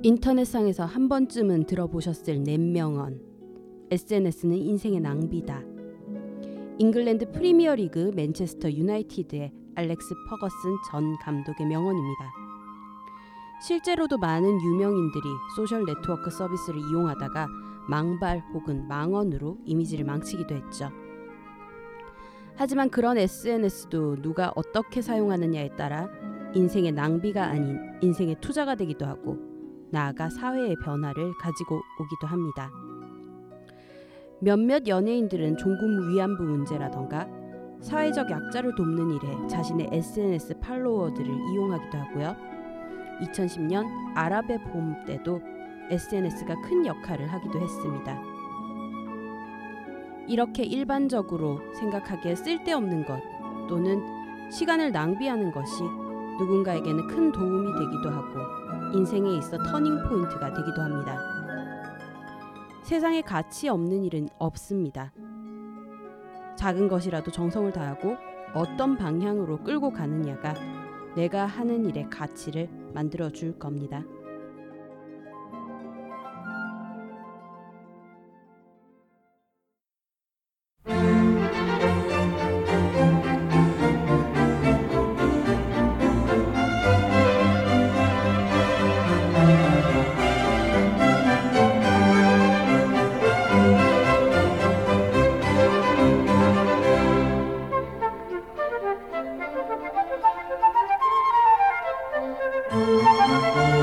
인터넷상에서 한 번쯤은 들어보셨을 넷명언. SNS는 인생의 낭비다. 잉글랜드 프리미어리그 맨체스터 유나이티드의 알렉스 퍼거슨 전 감독의 명언입니다. 실제로도 많은 유명인들이 소셜 네트워크 서비스를 이용하다가 망발 혹은 망언으로 이미지를 망치기도 했죠. 하지만 그런 SNS도 누가 어떻게 사용하느냐에 따라 인생의 낭비가 아닌 인생의 투자가 되기도 하고 나아가 사회의 변화를 가지고 오기도 합니다. 몇몇 연예인들은 종군 위안부 문제라던가 사회적 약자를 돕는 일에 자신의 SNS 팔로워들을 이용하기도 하고요. 2010년 아랍의 봄 때도 SNS가 큰 역할을 하기도 했습니다. 이렇게 일반적으로 생각하기에 쓸데없는 것 또는 시간을 낭비하는 것이 누군가에게는 큰 도움이 되기도 하고 인생에 있어 터닝 포인트가 되기도 합니다. 세상에 가치 없는 일은 없습니다. 작은 것이라도 정성을 다하고 어떤 방향으로 끌고 가느냐가 내가 하는 일의 가치를 만들어 줄 겁니다. Música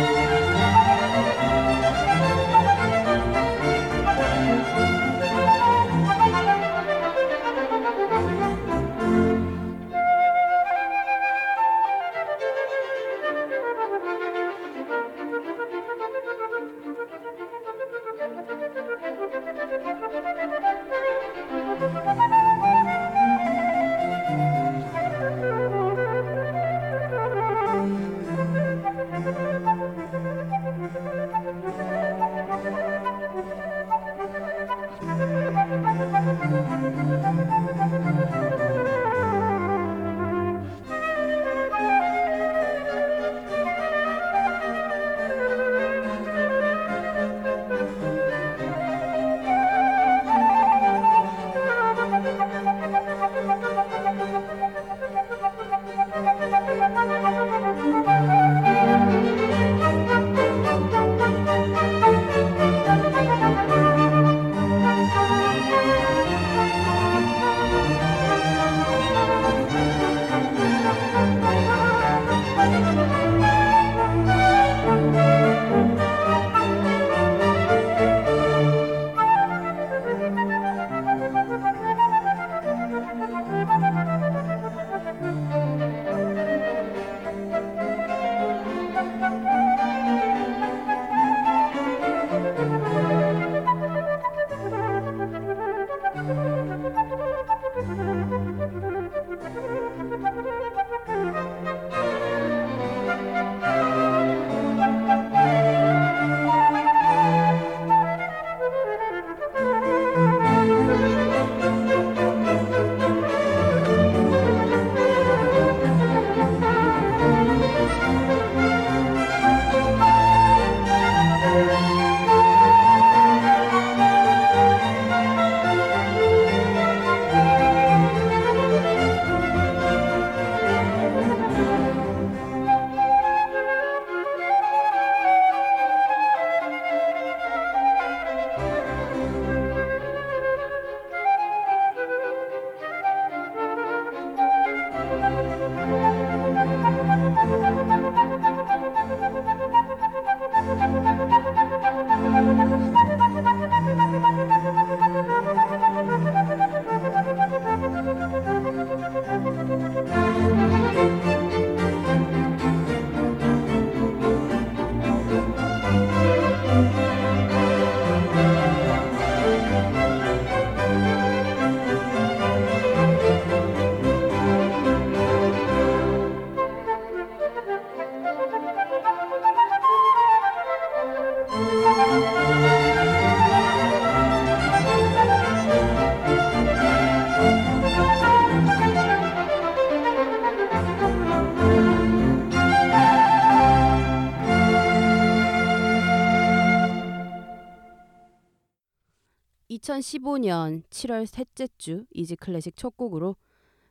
2015년 7월 셋째 주 Easy Classic 첫 곡으로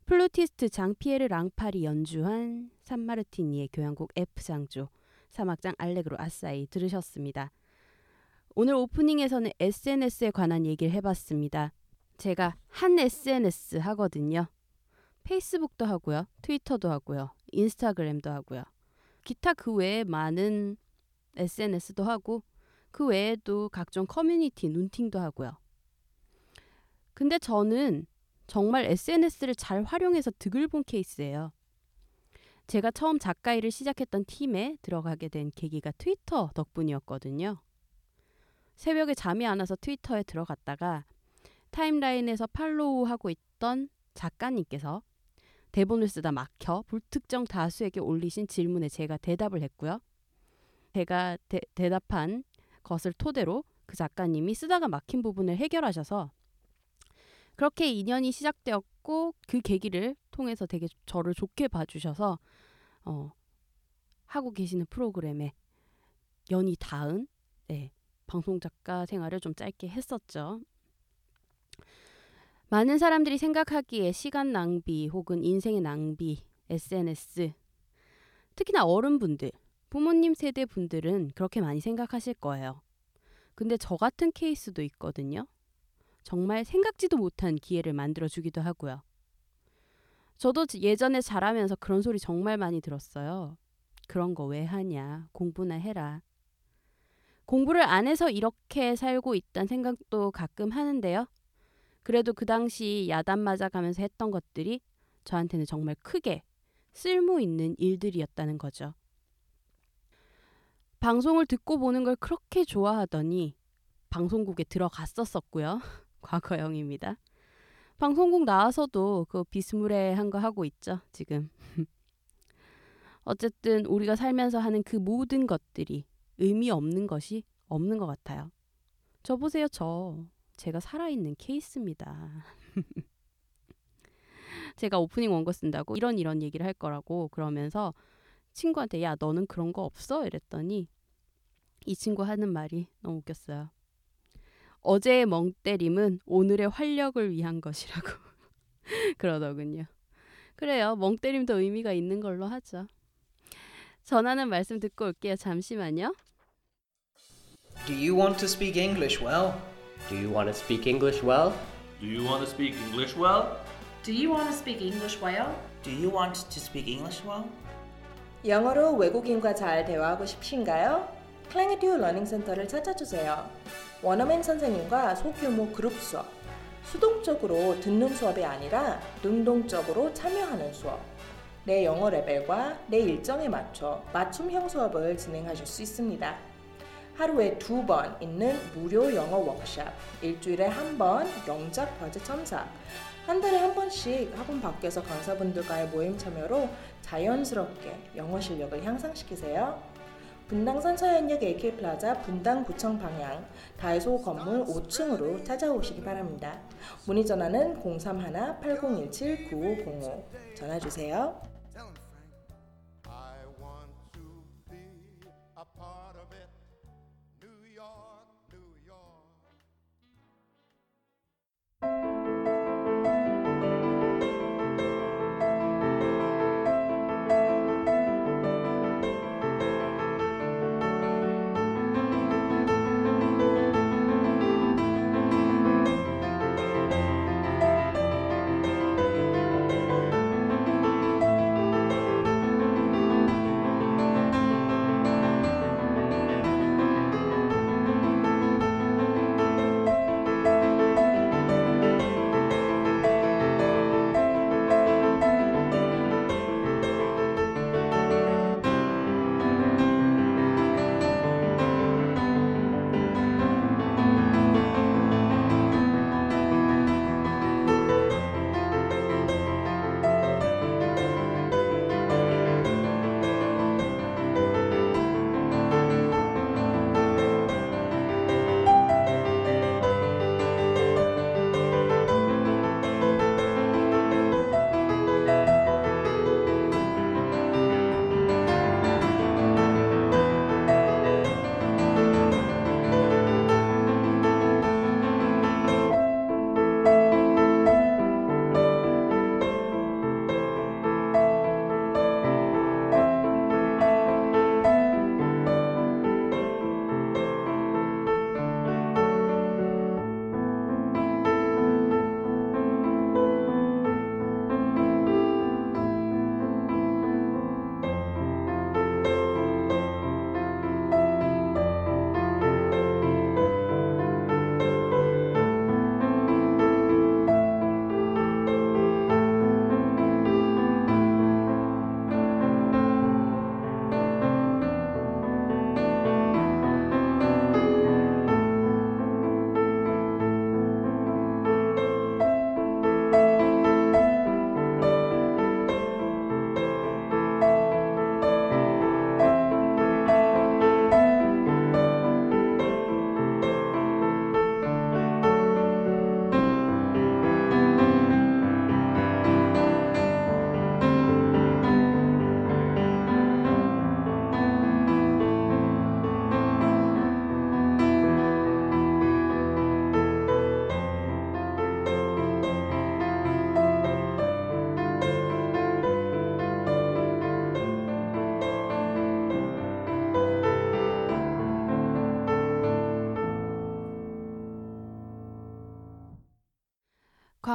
플루티스트 장피에르 랑팔이 연주한 산마르티니의 교향곡 F장조 3악장 Allegro assai 들으셨습니다. 오늘 오프닝에서는 SNS에 관한 얘기를 해봤습니다. 제가 한 SNS 하거든요. 페이스북도 하고요. 트위터도 하고요. 인스타그램도 하고요. 기타 그 외에 많은 SNS도 하고 그 외에도 각종 커뮤니티 눈팅도 하고요. 근데 저는 정말 SNS를 잘 활용해서 득을 본 케이스예요. 제가 처음 작가 일을 시작했던 팀에 들어가게 된 계기가 트위터 덕분이었거든요. 새벽에 잠이 안 와서 트위터에 들어갔다가 타임라인에서 팔로우하고 있던 작가님께서 대본을 쓰다 막혀 불특정 다수에게 올리신 질문에 제가 대답을 했고요. 제가 대, 대답한 것을 토대로 그 작가님이 쓰다가 막힌 부분을 해결하셔서 그렇게 인연이 시작되었고 그 계기를 통해서 되게 저를 좋게 봐주셔서 어, 하고 계시는 프로그램에 연이 닿은 네, 방송 작가 생활을 좀 짧게 했었죠. 많은 사람들이 생각하기에 시간 낭비 혹은 인생의 낭비, SNS, 특히나 어른분들, 부모님 세대 분들은 그렇게 많이 생각하실 거예요. 근데 저 같은 케이스도 있거든요. 정말 생각지도 못한 기회를 만들어 주기도 하고요. 저도 예전에 자라면서 그런 소리 정말 많이 들었어요. 그런 거 왜 하냐. 공부나 해라. 공부를 안 해서 이렇게 살고 있다는 생각도 가끔 하는데요. 그래도 그 당시 야단 맞아가면서 했던 것들이 저한테는 정말 크게 쓸모 있는 일들이었다는 거죠. 방송을 듣고 보는 걸 그렇게 좋아하더니 방송국에 들어갔었었고요. 과거형입니다. 방송국 나와서도 그 비스무레한 거 하고 있죠, 지금. 어쨌든 우리가 살면서 하는 그 모든 것들이 의미 없는 것이 없는 것 같아요. 저 보세요, 저. 제가 살아있는 케이스입니다. 제가 오프닝 원고 쓴다고 이런 이런 얘기를 할 거라고 그러면서 친구한테 야 너는 그런 거 없어 이랬더니 이 친구 하는 말이 너무 웃겼어요. 어제의 멍 때림은 오늘의 활력을 위한 것이라고 그러더군요. 그래요. 멍 때림도 의미가 있는 걸로 하죠. 전하는 말씀 듣고 올게요. 잠시만요. Do you want to speak English well? Do you want to speak English well? Do you want to speak English well? Do you want to speak English well? Do you want to speak English well? 영어로 외국인과 잘 대화하고 싶으신가요? 클랭에듀 러닝센터를 찾아주세요. 원어민 선생님과 소규모 그룹 수업, 수동적으로 듣는 수업이 아니라 능동적으로 참여하는 수업, 내 영어 레벨과 내 일정에 맞춰 맞춤형 수업을 진행하실 수 있습니다. 하루에 두 번 있는 무료 영어 워크샵, 일주일에 한 번 영작 과제 첨삭, 한 달에 한 번씩 학원 밖에서 강사분들과의 모임 참여로 자연스럽게 영어 실력을 향상시키세요. 분당선 서현역 AK플라자 분당구청 방향 다이소 건물 5층으로 찾아오시기 바랍니다. 문의 전화는 031-8017-9505 전화 주세요.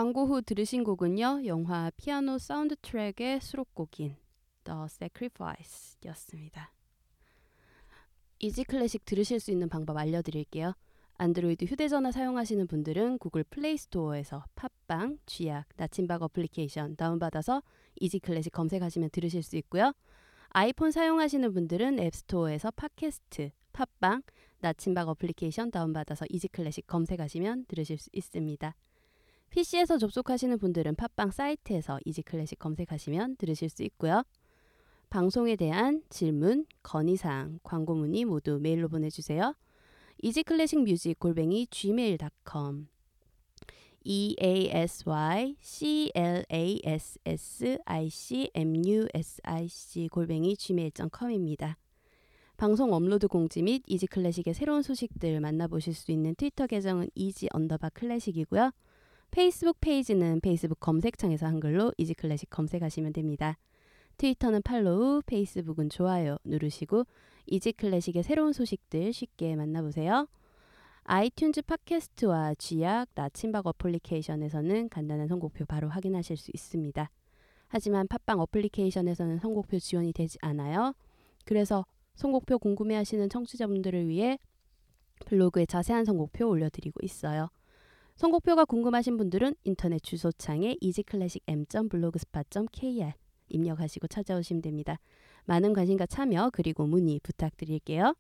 광고 후 들으신 곡은요. 영화 피아노 사운드 트랙의 수록곡인 The Sacrifice였습니다. 이지 클래식 들으실 수 있는 방법 알려드릴게요. 안드로이드 휴대전화 사용하시는 분들은 구글 플레이 스토어에서 팟빵, 쥐약, 나침박 어플리케이션 다운받아서 이지 클래식 검색하시면 들으실 수 있고요. 아이폰 사용하시는 분들은 앱스토어에서 팟캐스트, 팟빵, 나침박 어플리케이션 다운받아서 이지 클래식 검색하시면 들으실 수 있습니다. PC에서 접속하시는 분들은 팟빵 사이트에서 이지 클래식 검색하시면 들으실 수 있고요. 방송에 대한 질문, 건의사항, 광고 문의 모두 메일로 보내주세요. 이지 클래식 뮤직 골뱅이 gmail.com e a s y c l a s s i c m u s i c 골뱅이 gmail.com입니다. 방송 업로드 공지 및 이지 클래식의 새로운 소식들 만나보실 수 있는 트위터 계정은 이지 언더바 클래식이고요. 페이스북 페이지는 페이스북 검색창에서 한글로 이지 클래식 검색하시면 됩니다. 트위터는 팔로우, 페이스북은 좋아요 누르시고 이지 클래식의 새로운 소식들 쉽게 만나보세요. 아이튠즈 팟캐스트와 쥐약, 나침박 어플리케이션에서는 간단한 선곡표 바로 확인하실 수 있습니다. 하지만 팟빵 어플리케이션에서는 선곡표 지원이 되지 않아요. 그래서 선곡표 궁금해하시는 청취자분들을 위해 블로그에 자세한 선곡표 올려드리고 있어요. 선곡표가 궁금하신 분들은 인터넷 주소창에 easyclassicm.blogspot.kr 입력하시고 찾아오시면 됩니다. 많은 관심과 참여 그리고 문의 부탁드릴게요.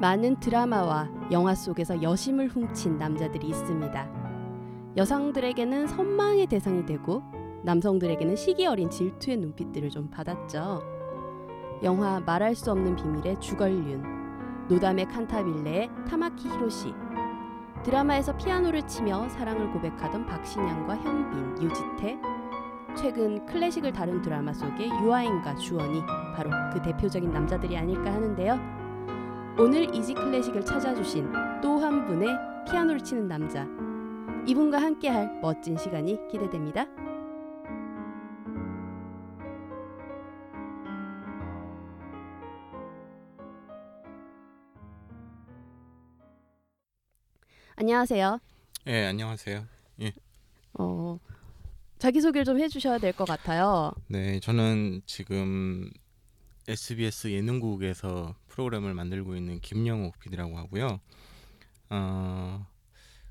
많은 드라마와 영화 속에서 여심을 훔친 남자들이 있습니다. 여성들에게는 선망의 대상이 되고 남성들에게는 시기 어린 질투의 눈빛들을 좀 받았죠. 영화 말할 수 없는 비밀의 주걸륜, 노담의 칸타빌레의 타마키 히로시, 드라마에서 피아노를 치며 사랑을 고백하던 박신양과 현빈, 유지태, 최근 클래식을 다룬 드라마 속의 유아인과 주원이 바로 그 대표적인 남자들이 아닐까 하는데요. 오늘 이지 클래식을 찾아주신 또 한 분의 피아노를 치는 남자 이분과 함께할 멋진 시간이 기대됩니다. 안녕하세요. 예, 안녕하세요. 어, 자기 소개를 좀 해주셔야 될 것 같아요. 네, 저는 지금 SBS 예능국에서 프로그램을 만들고 있는 김영욱 PD라고 하고요. 어,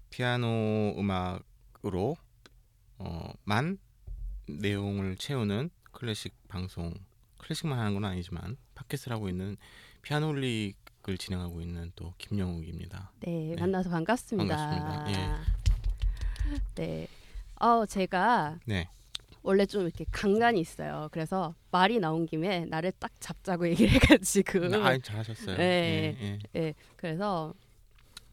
피아노 음악으로 어, 만 내용을 채우는 클래식 방송 클래식만 하는 건 아니지만 팟캐스트를 하고 있는 피아노릭을 진행하고 있는 또 김영욱입니다. 네, 네. 만나서 반갑습니다. 반갑습니다. 네. 어, 제가 네, 원래 좀 이렇게 강간이 있어요. 그래서 말이 나온 김에 나를 딱 잡자고 얘기를 해가지고. 아, 잘하셨어요. 네. 예, 예. 예, 그래서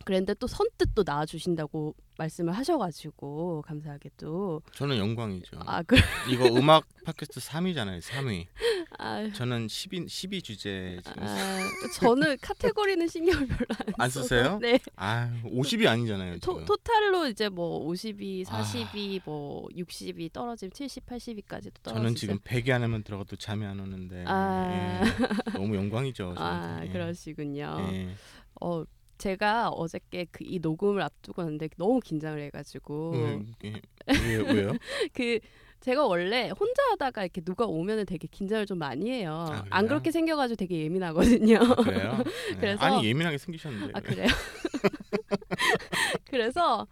그랬는데 또 선뜻 또 나와주신다고 말씀을 하셔가지고 감사하게 또. 저는 영광이죠. 아, 그, 이거 음악 팟캐스트 3위잖아요. 3위. 아, 저는 10위 10위 주제 지금 아, 저는 카테고리는 신경을 별로 안, 안. 쓰세요? 네. 아, 50위 아니잖아요. 토, 토탈로 이제 뭐 52, 아. 42, 뭐 60이 떨어지면 70, 80위까지도 떨어지죠. 저는 지금 100위 안에만 들어가도 잠이 안 오는데 아. 예. 너무 영광이죠. 아, 저한테. 예. 그러시군요. 예. 어, 제가 어저께 그 이 녹음을 앞두고 왔는데 너무 긴장을 해가지고 음, 예. 왜요? 왜요? 그 제가 원래 혼자 하다가 이렇게 누가 오면은 되게 긴장을 좀 많이 해요. 아? 안 그렇게 생겨가지고 되게 예민하거든요. 아, 그래요? 네. 그래서- 아니 예민하게 생기셨는데. 아 그래요? 그래서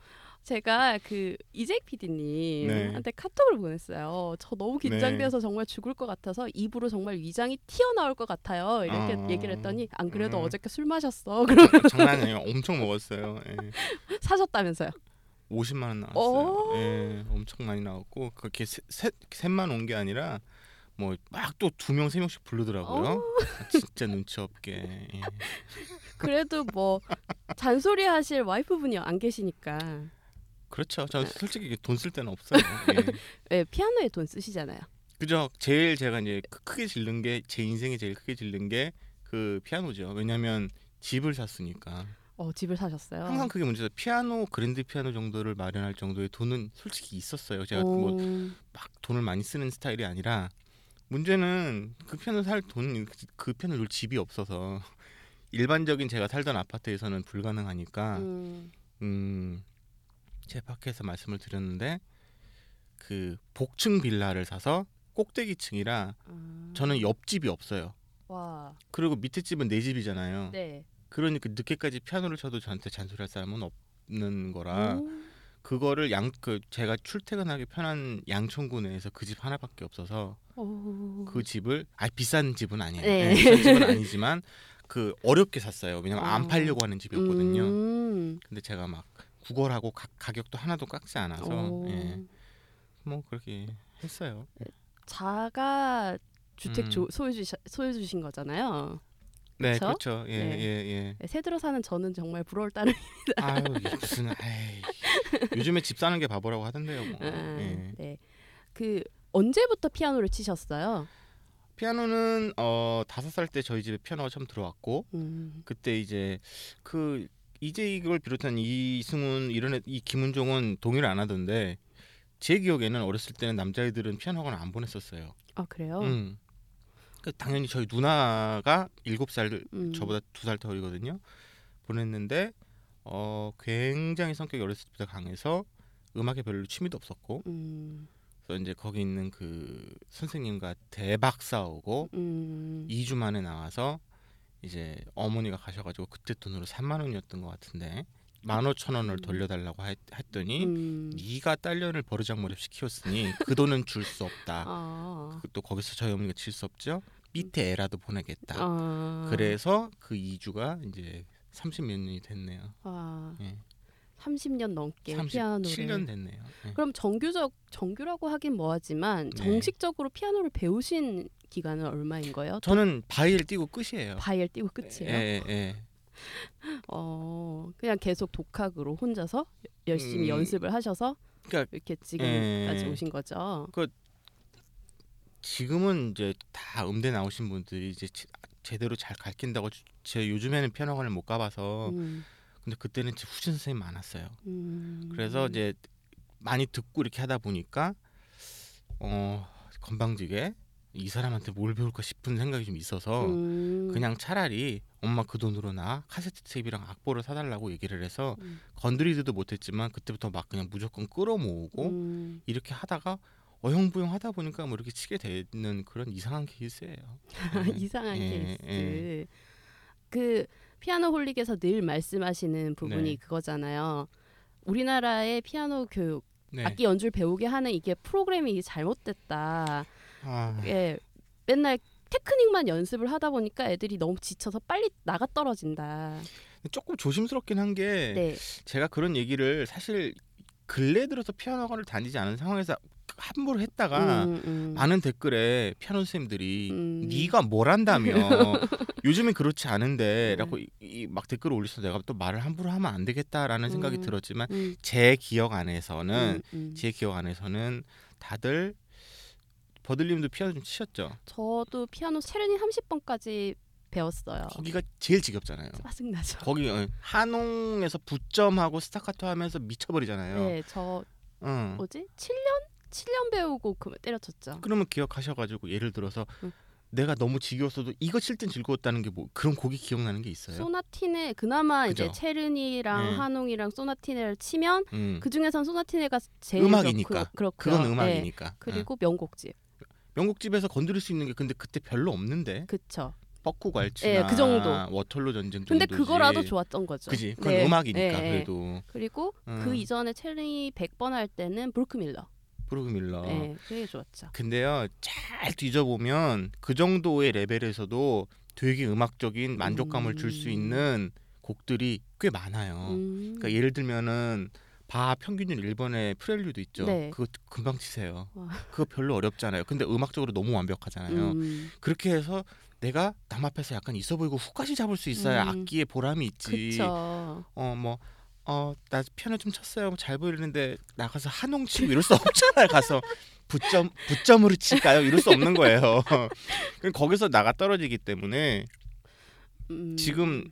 제가 그 이재 PD님한테 카톡을 보냈어요. 저 너무 긴장돼서 정말 죽을 것 같아서 입으로 정말 위장이 튀어나올 것 같아요. 이렇게 어. 얘기를 했더니 안 그래도 음. 어저께 술 마셨어. 그럼 장난 아니에요. 엄청 먹었어요. 예. 사셨다면서요? 50만 원 나왔어요. 오. 예, 엄청 많이 나왔고 그렇게 셋, 셋 셋만 온 게 아니라 뭐 막 또 두 명 세 명씩 부르더라고요. 어. 아, 진짜 눈치 없게. 예. 그래도 뭐 잔소리 하실 와이프분이 안 계시니까 그렇죠. 저 솔직히 돈쓸 데는 없어요. 예. 예, 피아노에 돈 쓰시잖아요. 그죠. 제일 제가 이제 크- 크게 질른 게 제 인생에 제일 크게 질른 게 그 피아노죠. 왜냐하면 집을 샀으니까 어 집을 사셨어요. 항상 그게 문제죠. 피아노 그랜드 피아노 정도를 마련할 정도의 돈은 솔직히 있었어요. 제가 뭐 어, 막 돈을 많이 쓰는 스타일이 아니라 문제는 그 피아노 살돈그 피아노 를 집이 없어서 일반적인 제가 살던 아파트에서는 불가능하니까 음, 음, 제 밖에서 말씀을 드렸는데 그 복층 빌라를 사서 꼭대기층이라 아, 저는 옆집이 없어요. 와, 그리고 밑에 집은 내 집이잖아요. 네. 그러니까 늦게까지 피아노를 쳐도 저한테 잔소리할 사람은 없는 거라 오, 그거를 양 그 제가 출퇴근하기 편한 양천구 내에서 그 집 하나밖에 없어서 오. 그 집을 아 비싼 집은 아니에요. 네. 네, 비싼 집은 아니지만 그 어렵게 샀어요. 왜냐면 어. 안 팔려고 하는 집이었거든요. 음, 근데 제가 막 구걸하고 가, 가격도 하나도 깎지 않아서 오. 예. 뭐 그렇게 했어요. 자가 주택 음. 조, 소유주 소유 주신 거잖아요. 네, 그쵸? 그렇죠. 예, 네. 예, 예. 새 들어 사는 저는 정말 부러울 따름. 아유, 무슨 에이. 요즘에 집 사는 게 바보라고 하던데요. 뭐. 아, 예. 네. 그 언제부터 피아노를 치셨어요? 피아노는 어 다섯 살 때 저희 집에 피아노가 처음 들어왔고 음, 그때 이제 그 이제 이걸 비롯한 이승훈 이런 애, 이 김은종은 동의를 안 하던데 제 기억에는 어렸을 때는 남자애들은 피아노학원 안 보냈었어요. 아 그래요? 음. 그 당연히 저희 누나가 일곱 살 음. 저보다 두 살더 어리거든요. 보냈는데 어 굉장히 성격이 어렸을 때부터 강해서 음악에 별로 취미도 없었고 음, 그래서 이제 거기 있는 그 선생님과 대박 싸우고 음, 2주 만에 나와서 이제 어머니가 가셔가지고 그때 돈으로 3만 원이었던 것 같은데 15,000원을 돌려달라고 했, 했더니 음. 네가 딸년을 버르장머리없이 키웠으니 그 돈은 줄 수 없다. 아, 그또 거기서 저희 어머니가 질 수 없죠. 밑에 애라도 보내겠다. 아, 그래서 그 2주가 이제 30몇 년이 됐네요. 아, 예. 30년 넘게 피아노를 37년 됐네요. 예. 그럼 정규적 정규라고 하긴 뭐하지만 네. 정식적으로 피아노를 배우신 기간은 얼마인 거예요? 저는 바이엘 띄고 끝이에요. 바이엘 띄고 끝이에요. 예, 예. 어 그냥 계속 독학으로 혼자서 열심히 음. 연습을 하셔서 그러니까 이렇게 지금까지 예. 오신 거죠. 지금은 이제 다 음대 나오신 분들이 이제 제- 제대로 잘 가르친다고 주- 제 요즘에는 피아노관을 못 가봐서 음, 근데 그때는 후진 선생님 많았어요. 음. 그래서 이제 많이 듣고 이렇게 하다 보니까 어 건방지게 이 사람한테 뭘 배울까 싶은 생각이 좀 있어서 음, 그냥 차라리 엄마 그 돈으로 나 카세트 테이프랑 악보를 사달라고 얘기를 해서 음. 건드리지도 못했지만 그때부터 막 그냥 무조건 끌어모으고 음, 이렇게 하다가 어영부영 하다 보니까 뭐 이렇게 치게 되는 그런 이상한 케이스예요. 네. 이상한 예, 케이스. 예. 그 피아노 홀릭에서 늘 말씀하시는 부분이 네. 그거잖아요. 우리나라의 피아노 교육 네. 악기 연주를 배우게 하는 이게 프로그램이 잘못됐다. 아, 예, 맨날 테크닉만 연습을 하다 보니까 애들이 너무 지쳐서 빨리 나가 떨어진다. 조금 조심스럽긴 한게 네, 제가 그런 얘기를 사실 근래 들어서 피아노 학원을 다니지 않은 상황에서 함부로 했다가 음, 음. 많은 댓글에 피아노 선생님들이 음. 네가 뭘 한다며 요즘엔 그렇지 않은데라고 네. 이막 댓글을 올려서 내가 또 말을 함부로 하면 안 되겠다라는 생각이 음. 들었지만 음, 제 기억 안에서는 음, 음. 제 기억 안에서는 다들 버들님도 피아노 좀 치셨죠? 저도 피아노 체르니 30번까지 배웠어요. 거기가 제일 지겹잖아요. 짜증나죠. 거기 어, 한홍에서 부점하고 스타카토 하면서 미쳐버리잖아요. 네, 저 응. 뭐지? 7년? 7년 배우고 그 때려쳤죠. 그러면 기억하셔가지고 예를 들어서 응. 내가 너무 지겨웠어도 이거 칠 땐 즐거웠다는 게 뭐 그런 곡이 기억나는 게 있어요? 소나티네 그나마 이제 그죠? 체르니랑 네. 한홍이랑 소나티네를 치면 음. 그 중에선 소나티네가 제일 음악이니까. 그 렇고, 그건 그렇고요. 네. 음악이니까. 그리고 명곡집. 응. 명곡집에서 건드릴 수 있는 게 근데 그때 별로 없는데 그쵸. 뻐꾸 괄치나 예, 그 정도. 워털로 전쟁 정도지. 근데 그거라도 좋았던 거죠. 그지. 그건 네. 음악이니까 네, 네. 그래도 그리고 음. 그 이전에 체르니 100번 할 때는 브루크 밀러. 브루크 밀러. 네, 그게 좋았죠. 근데요 잘 뒤져보면 그 정도의 레벨에서도 되게 음악적인 만족감을 줄수 음. 있는 곡들이 꽤 많아요. 음. 그러니까 예를 들면은 바 평균율 1번의 프렐류도 있죠. 네. 그거 금방 치세요. 와. 그거 별로 어렵잖아요. 근데 음악적으로 너무 완벽하잖아요. 음. 그렇게 해서 내가 남 앞에서 약간 있어 보이고 훅까지 잡을 수 있어야 음. 악기에 보람이 있지. 그쵸. 어뭐 어 나 피아노 좀 쳤어요. 뭐잘 보이는데 나가서 한홍 치고 이럴 수 없잖아요. 가서 부점 부점으로 칠까요? 이럴 수 없는 거예요. 거기서 나가 떨어지기 때문에 음. 지금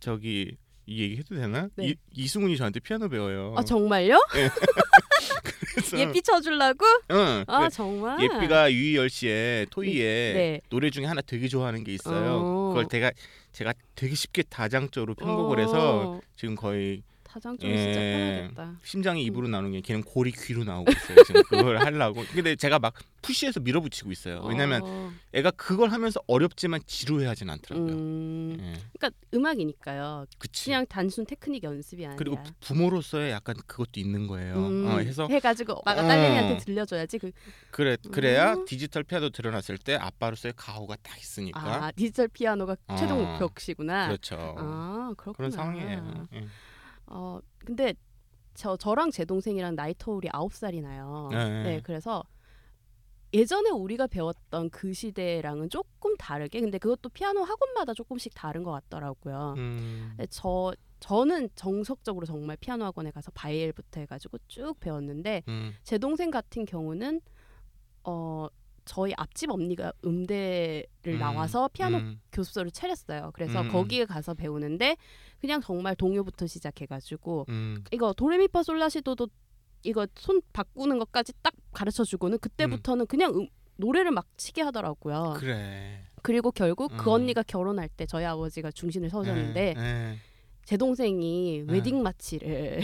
저기 이 얘기 해도 되나? 네. 이, 이승훈이 저한테 피아노 배워요. 아 정말요? 예삐 쳐주려고? 응. 아 그래, 정말. 예삐가 유희열 씨의 토이에 네. 노래 중에 하나 되게 좋아하는 게 있어요. 어. 그걸 제가 제가 되게 쉽게 다장적으로 편곡을 해서 어, 지금 거의 진짜 예. 편하겠다. 심장이 입으로 나오는 게 걔는 골이 귀로 나오고 있어요. 지금 그걸 하려고. 근데 제가 막 푸시해서 밀어붙이고 있어요. 왜냐면 어, 애가 그걸 하면서 어렵지만 지루해하진 않더라고요. 음, 예. 그러니까 음악이니까요. 그치. 그냥 단순 테크닉 연습이 아니라. 그리고 부- 부모로서의 약간 그것도 있는 거예요. 음, 어, 해서 해가지고 오빠가 어. 딸내미한테 들려줘야지 그 그래 그래야 음. 디지털 피아노 들어놨을 때 아빠로서의 가오가 딱 있으니까 아, 디지털 피아노가 어. 최종 목표시구나. 그렇죠. 아 그렇구나. 그런 상황이에요. 예. 어 근데 저 저랑 제 동생이랑 나이 터울이 아홉 살이 나요. 네. 네, 그래서 예전에 우리가 배웠던 그 시대랑은 조금 다르게 근데 그것도 피아노 학원마다 조금씩 다른 것 같더라고요. 음. 근데 저 저는 정석적으로 정말 피아노 학원에 가서 바이엘부터 해가지고 쭉 배웠는데 음. 제 동생 같은 경우는 어 저희 앞집 언니가 음대를 음. 나와서 피아노 음. 교습소를 차렸어요. 그래서 음. 거기에 가서 배우는데 그냥 정말 동요부터 시작해가지고 음. 이거 도레미파 솔라시도도 이거 손 바꾸는 것까지 딱 가르쳐 주고는 그때부터는 그냥 음, 노래를 막 치게 하더라고요. 그래. 그리고 결국 그 음. 언니가 결혼할 때 저희 아버지가 중신을 서셨는데 예, 예. 제 동생이 네. 웨딩 마치를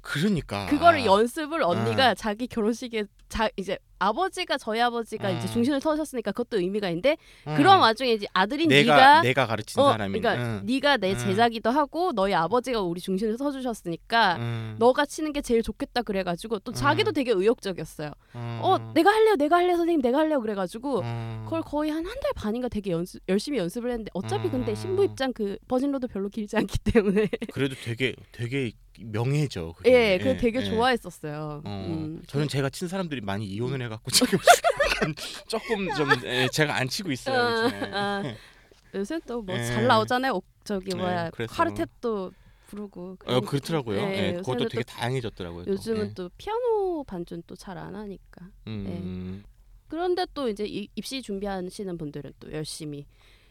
그러니까 그거를 연습을 언니가 아. 자기 결혼식에 자 이제 아버지가 저희 아버지가 이제 아. 중신을 서셨으니까 그것도 의미가 있는데 어. 그런 와중에 이제 아들인 내가 네가 내가 가르친 어, 사람이 그러니까 응. 네가 내 응. 제자기도 하고 너희 아버지가 우리 중신을 서주셨으니까 응. 너가 치는 게 제일 좋겠다 그래가지고 또 자기도 음. 되게 의욕적이었어요. 어, 어 내가 할래요, 내가 할래요, 선생님 내가 할래요 그래가지고 어. 그걸 거의 한 한 달 반인가 되게 연습 열심히 연습을 했는데 어차피 근데 음. 신부 입장 그 버진로드 별로 길지 않기 때문에 그래도 되게 되게 명예죠. 그게. 예, 그 되게 예. 좋아했었어요. 어, 음. 저는 제가 친 사람들이 많이 이혼을 해 갖고 지금 조금 좀 예, 제가 안 치고 있어요. 아, 요즘에. 아. 예. 요새 또뭐 예. 잘 나오잖아요. 옥- 저기 네, 뭐야 그래서. 카르텟도 부르고. 어 그렇더라고요. 예, 예, 그것도 요새는 되게 또- 다양해졌더라고요. 또. 요즘은 예. 또 피아노 반주는 또 잘 안 하니까. 음, 그런데 또 이제 이- 입시 준비하시는 분들은 또 열심히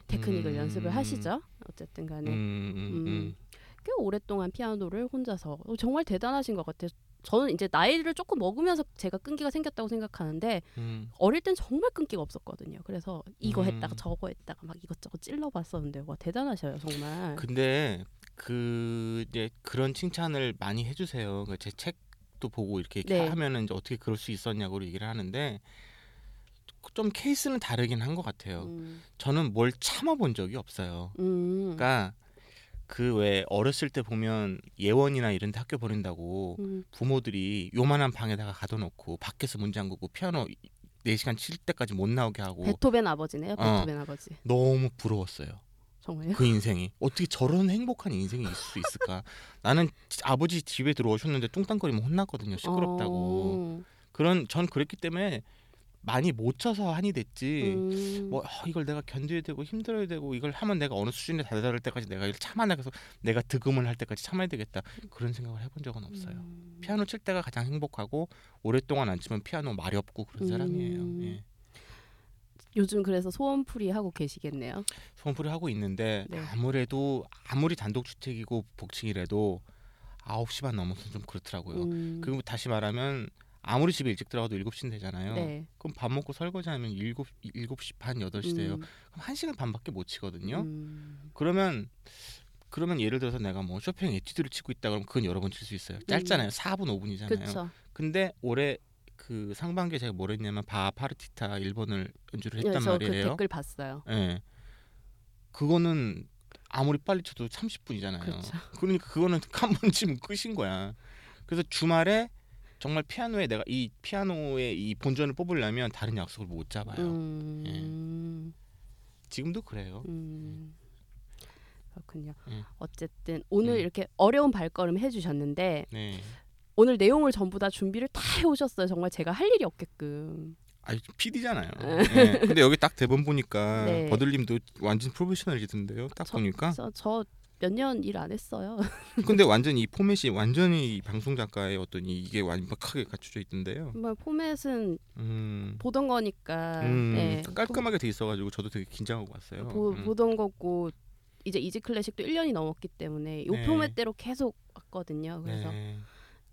테크닉을 음. 연습을 하시죠. 어쨌든 간에 음, 음, 음, 음. 꽤 오랫동안 피아노를 혼자서 어, 정말 대단하신 것 같아요. 저는 이제 나이를 조금 먹으면서 제가 끈기가 생겼다고 생각하는데 음. 어릴 땐 정말 끈기가 없었거든요. 그래서 이거 음. 했다가 저거 했다가 막 이것저것 찔러봤었는데 와 대단하셔요 정말. 근데 그 이제 그런 칭찬을 많이 해주세요. 그제 책도 보고 이렇게 네. 하면은 이제 어떻게 그럴 수 있었냐고 얘기를 하는데 좀 케이스는 다르긴 한 것 같아요. 음. 저는 뭘 참아본 적이 없어요. 음. 그러니까 그 왜 어렸을 때 보면 예원이나 이런 데 학교 보낸다고 음. 부모들이 요만한 방에다가 가둬놓고 밖에서 문 잠그고 피아노 4시간 칠 때까지 못 나오게 하고 베토벤 아버지네요. 어. 베토벤 아버지. 너무 부러웠어요. 정말요? 그 인생이 어떻게 저런 행복한 인생이 있을 수 있을까? 나는 아버지 집에 들어오셨는데 뚱땅거리면 혼났거든요. 시끄럽다고. 어. 그런 전 그랬기 때문에 많이 못 쳐서 한이 됐지. 음. 뭐 아, 이걸 내가 견뎌야 되고 힘들어야 되고 이걸 하면 내가 어느 수준에 다다를 때까지 내가 이걸 참아내서 내가 득음을 할 때까지 참아야 되겠다 그런 생각을 해본 적은 없어요. 음. 피아노 칠 때가 가장 행복하고 오랫동안 안 치면 피아노 말이 없고 그런 사람이에요. 음. 예. 요즘 그래서 소원풀이 하고 계시겠네요. 소원풀이 하고 있는데 네. 아무래도 아무리 단독주택이고 복층이라도 9시 반 넘어서 좀 그렇더라고요. 음. 그리고 다시 말하면 아무리 집에 일찍 들어가도 7시는 되잖아요. 네. 그럼 밥 먹고 설거지 하면 7, 7시 반 8시 돼요. 음. 그럼 1시간 반밖에 못 치거든요. 음. 그러면 그러면 예를 들어서 내가 뭐 쇼팽 에튜드를 치고 있다 그러면 그건 여러 번 칠 수 있어요. 짧잖아요. 4분 5분이잖아요. 그렇죠. 근데 올해 그 상반기에 제가 뭘 했냐면 바 파르티타 1번을 연주를 했단 예, 저그 말이에요. 댓글 봤어요. 예. 그거는 아무리 빨리 쳐도 30분이잖아요. 그렇죠. 그러니까 그거는 한 번 치면 끝인 거야. 그래서 주말에 정말 피아노에 내가 이 피아노의 이 본전을 뽑으려면 다른 약속을 못 잡아요. 음. 지금도 그래요. 음. 그렇군요. 음. 어쨌든 오늘 음. 이렇게 어려운 발걸음 해주셨는데 네. 오늘 내용을 전부 다 준비를 다 해오셨어요. 정말 제가 할 일이 없게끔. 아니 PD잖아요. 네. 근데 여기 딱 대본 보니까 네. 버들님도 완전 프로페셔널이던데요. 딱 저- 보니까. 저 몇 년 일 안 했어요. 근데 완전 이 포맷이 완전히 이 방송 작가의 어떤 이- 이게 완벽하게 갖춰져 있던데요. 정말 포맷은 음. 보던 거니까 음, 네. 깔끔하게 돼 있어가지고 저도 되게 긴장하고 왔어요. 보, 음. 보던 거고 이제 이지 클래식도 1년이 넘었기 때문에 요 네. 포맷대로 계속 왔거든요. 그래서 네.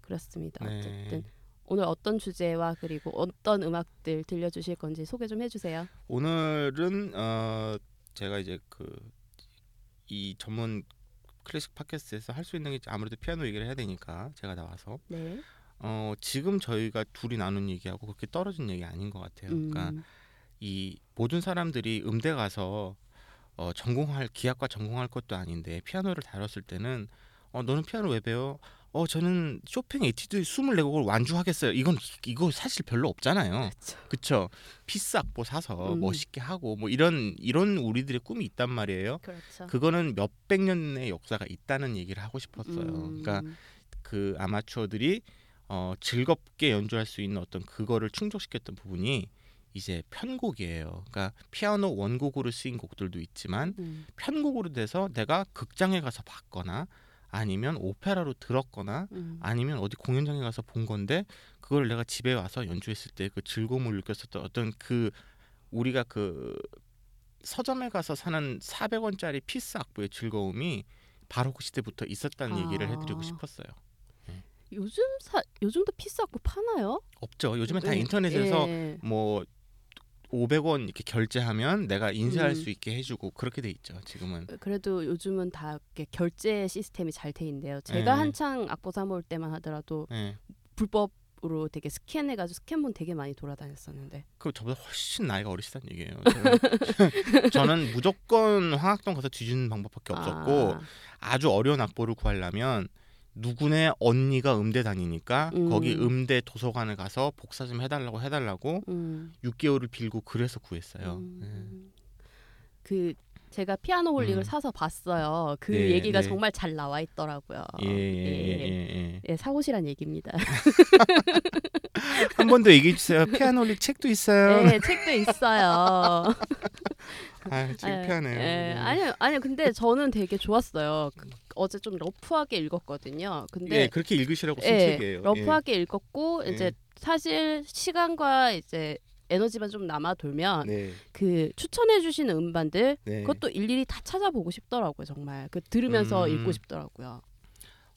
그렇습니다. 네. 어쨌든 오늘 어떤 주제와 그리고 어떤 음악들 들려주실 건지 소개 좀 해주세요. 오늘은 어 제가 이제 그 이 전문 클래식 팟캐스트에서 할 수 있는 게 아무래도 피아노 얘기를 해야 되니까 제가 나와서 네. 어 지금 저희가 둘이 나눈 얘기하고 그렇게 떨어진 얘기 아닌 것 같아요. 그러니까 음, 이 모든 사람들이 음대 가서 어 전공할 기악과 전공할 것도 아닌데 피아노를 다뤘을 때는 어 너는 피아노 왜 배워? 어 저는 쇼팽 에튀드 24곡을 완주하겠어요. 이건 이거 사실 별로 없잖아요. 그쵸. 그쵸? 피스 악보 사서 음. 멋있게 하고 뭐 이런 이런 우리들의 꿈이 있단 말이에요. 그렇죠. 그거는 몇백 년의 역사가 있다는 얘기를 하고 싶었어요. 음, 그러니까 그 아마추어들이 어 즐겁게 연주할 수 있는 어떤 그거를 충족시켰던 부분이 이제 편곡이에요. 그러니까 피아노 원곡으로 쓰인 곡들도 있지만 음, 편곡으로 돼서 내가 극장에 가서 봤거나 아니면 오페라로 들었거나 음. 아니면 어디 공연장에 가서 본 건데 그걸 내가 집에 와서 연주했을 때 그 즐거움을 느꼈었던 어떤 그 우리가 그 서점에 가서 사는 400원짜리 피스 악보의 즐거움이 바로 그 시대부터 있었다는 얘기를 해드리고 아. 싶었어요. 요즘 사 요즘도 피스 악보 파나요? 없죠. 요즘엔 다 네. 인터넷에서 예. 뭐 500원 이렇게 결제하면 내가 인쇄할 음. 수 있게 해주고 그렇게 돼 있죠. 지금은. 그래도 요즘은 다 이렇게 결제 시스템이 잘 돼 있는데요. 제가 네. 한창 악보 사 모을 때만 하더라도 예. 불법 으로 되게 스캔해가지고 스캔본 되게 많이 돌아다녔었는데. 그 저보다 훨씬 나이가 어리시다는 얘기예요. 저는, 저는 무조건 황학동 가서 뒤지는 방법밖에 없었고 아, 아주 어려운 악보를 구하려면 누구네 언니가 음대 다니니까 음. 거기 음대 도서관에 가서 복사 좀 해달라고 해달라고 음, 6개월을 빌고 그래서 구했어요. 음. 그 제가 피아노 홀릭을 음. 사서 봤어요. 그 네, 얘기가 네. 정말 잘 나와 있더라고요. 예, 예, 예, 예, 예. 예, 사고시란 얘기입니다. 한 번 더 얘기해 주세요. 피아노 릭 책도 있어요. 네, 책도 있어요. 아, 창피하네요. 예, 네. 아니요, 아니요. 근데 저는 되게 좋았어요. 그, 어제 좀 러프하게 읽었거든요. 근데 예, 그렇게 읽으시라고 쓴 예, 책이에요. 러프하게 읽었고 예. 이제 사실 시간과 이제 에너지만 좀 남아 돌면 예. 네, 그 추천해 주시는 음반들 네. 그것도 일일이 다 찾아보고 싶더라고요 정말 그 들으면서 음. 읽고 싶더라고요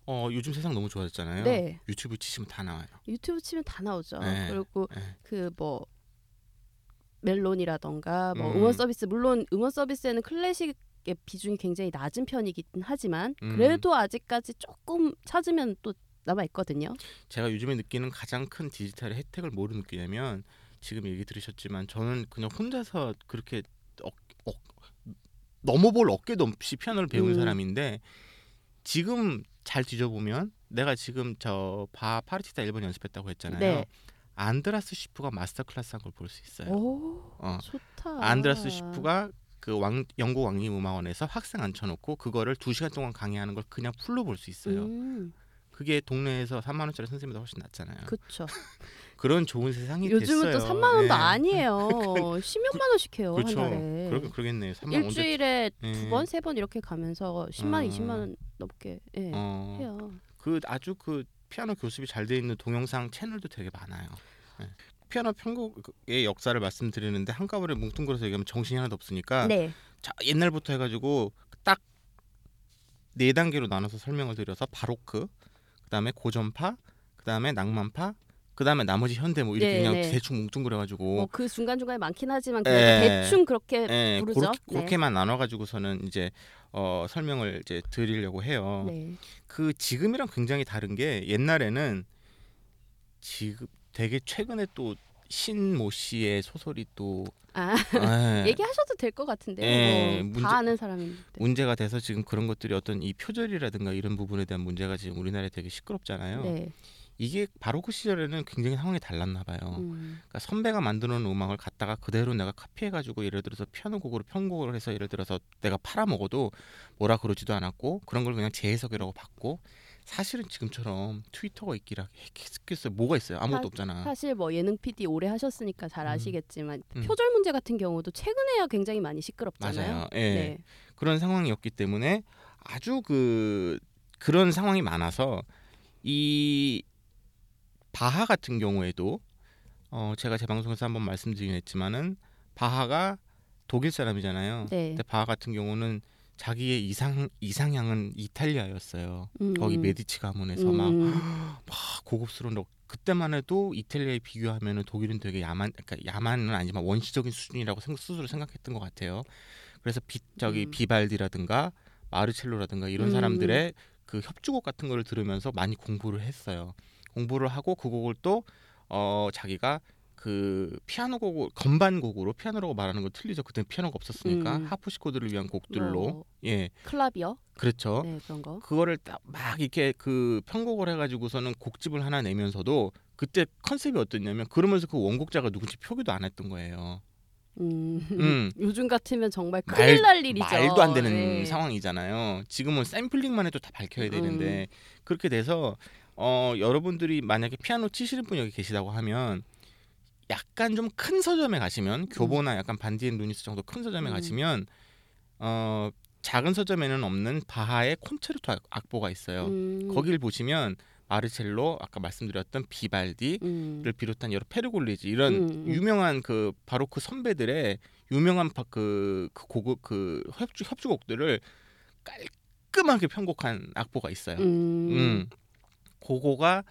어, 요즘 세상 너무 좋아졌잖아요. 네. 유튜브 치시면 다 나와요. 유튜브 치면 다 나오죠 네. 그리고 네. 그뭐 멜론이라던가 뭐 음. 음. 원 서비스 물론 음원 서비스에는 클래식 의 비중이 굉장히 낮은 편이긴 하지만 음. 그래도 아직까지 조금 찾으면 또 남아 있거든요 제가 요즘에 느끼는 가장 큰 디지털의 혜택을 뭐로 느끼냐면 지금 얘기 들으셨지만 저는 그냥 혼자서 그렇게 어, 어, 넘어볼 어깨도 없이 피아노를 배운 음. 사람인데 지금 잘 뒤져보면 내가 지금 저 바흐 파르티타 1번 연습했다고 했잖아요. 네. 안드라스 쉬프가 마스터 클래스 한 걸 볼 수 있어요. 오 어. 좋다 안드라스 쉬프가 그 왕, 영국 왕립 음악원에서 학생 앉혀놓고 그거를 두 시간 동안 강의하는 걸 그냥 풀로 볼 수 있어요. 음, 그게 동네에서 3만 원짜리 선생님보다 훨씬 낫잖아요. 그쵸 그런 좋은 세상이 요즘은 됐어요. 또 3만 원도 예. 아니에요. 10몇만 원씩 해요 그렇죠. 한 달에. 그러, 그러겠네요. 3만 언제 일주일에 예. 두 번, 세 번 이렇게 가면서 10만, 어. 20만 원 넘게 예, 어, 해요. 그 아주 그 피아노 교습이 잘 돼 있는 동영상 채널도 되게 많아요. 예. 피아노 편곡의 역사를 말씀드리는데 한꺼번에 뭉뚱그려서 얘기하면 정신이 하나도 없으니까 네. 자, 옛날부터 해가지고 딱 네 단계로 나눠서 설명을 드려서 바로크, 그다음에 고전파, 그다음에 낭만파, 그다음에 나머지 현대 뭐 이렇게 네, 그냥 네. 대충 뭉뚱그려가지고 뭐 그 중간 중간에 많긴 하지만 예. 대충 그렇게 예, 부르죠. 그렇게, 네. 그렇게 만 나눠가지고서는 이제 어, 설명을 이제 드리려고 해요. 네. 그 지금이랑 굉장히 다른 게 옛날에는 지금 되게 최근에 또 신모 씨의 소설이 또아 예, 얘기하셔도 될 것 같은데 예, 뭐 문제- 다 아는 사람인데. 문제가 돼서 지금 그런 것들이 어떤 이 표절이라든가 이런 부분에 대한 문제가 지금 우리나라에 되게 시끄럽잖아요. 네. 이게 바로 그 시절에는 굉장히 상황이 달랐나 봐요. 음. 그러니까 선배가 만들어 놓은 음악을 갖다가 그대로 내가 카피해가지고 예를 들어서 피아노 곡으로 편곡을 해서 예를 들어서 내가 팔아먹어도 뭐라 그러지도 않았고 그런 걸 그냥 재해석이라고 받고 사실은 지금처럼 트위터가 있기라 했겠어요. 뭐가 있어요? 아무것도 사- 없잖아. 사실 뭐 예능 PD 오래 하셨으니까 잘 음. 아시겠지만 음. 표절 문제 같은 경우도 최근에야 굉장히 많이 시끄럽잖아요. 맞아요. 예. 네. 그런 상황이었기 때문에 아주 그 그런 상황이 많아서 이 바하 같은 경우에도 어 제가 제 방송에서 한번 말씀드리긴 했지만은 바하가 독일 사람이잖아요. 네. 근데 바하 같은 경우는 자기의 이상 이상향은 이탈리아였어요. 음, 거기 음. 메디치 가문에서 막 음. 막 고급스러운 로- 그때만 해도 이탈리아에 비교하면은 독일은 되게 야만 그러니까 야만은 아니지만 원시적인 수준이라고 생- 스스로 생각했던 것 같아요. 그래서 비 저기 음. 비발디라든가 마르첼로라든가 이런 음. 사람들의 그 협주곡 같은 거를 들으면서 많이 공부를 했어요. 공부를 하고 그 곡을 또 어 자기가 그 피아노 곡을 건반 곡으로 피아노라고 말하는 거 틀리죠. 그때 피아노가 없었으니까 음. 하프시코드를 위한 곡들로 어, 예 클라비어. 그렇죠. 네 그런 거. 그거를 딱 막 이렇게 그 편곡을 해가지고서는 곡집을 하나 내면서도 그때 컨셉이 어땠냐면 그러면서 그 원곡자가 누군지 표기도 안 했던 거예요. 음. 음. 요즘 같으면 정말 말- 큰일 날 일이죠. 말도 안 되는 네. 상황이잖아요. 지금은 샘플링만 해도 다 밝혀야 음. 되는데 그렇게 돼서 어 여러분들이 만약에 피아노 치시는 분이 여기 계시다고 하면 약간 좀 큰 서점에 가시면 교보나 약간 반디앤 루니스 정도 큰 서점에 음. 가시면 어 작은 서점에는 없는 바하의 콘체르토 악- 악보가 있어요. 음. 거기를 보시면 마르첼로 아까 말씀드렸던 비발디를 음. 비롯한 여러 페르골레지 이런 음, 음. 유명한 그 바로크 선배들의 유명한 바- 그, 그 고급 그 협주 협주곡들을 깔끔하게 편곡한 악보가 있어요. 음. 음. 그거가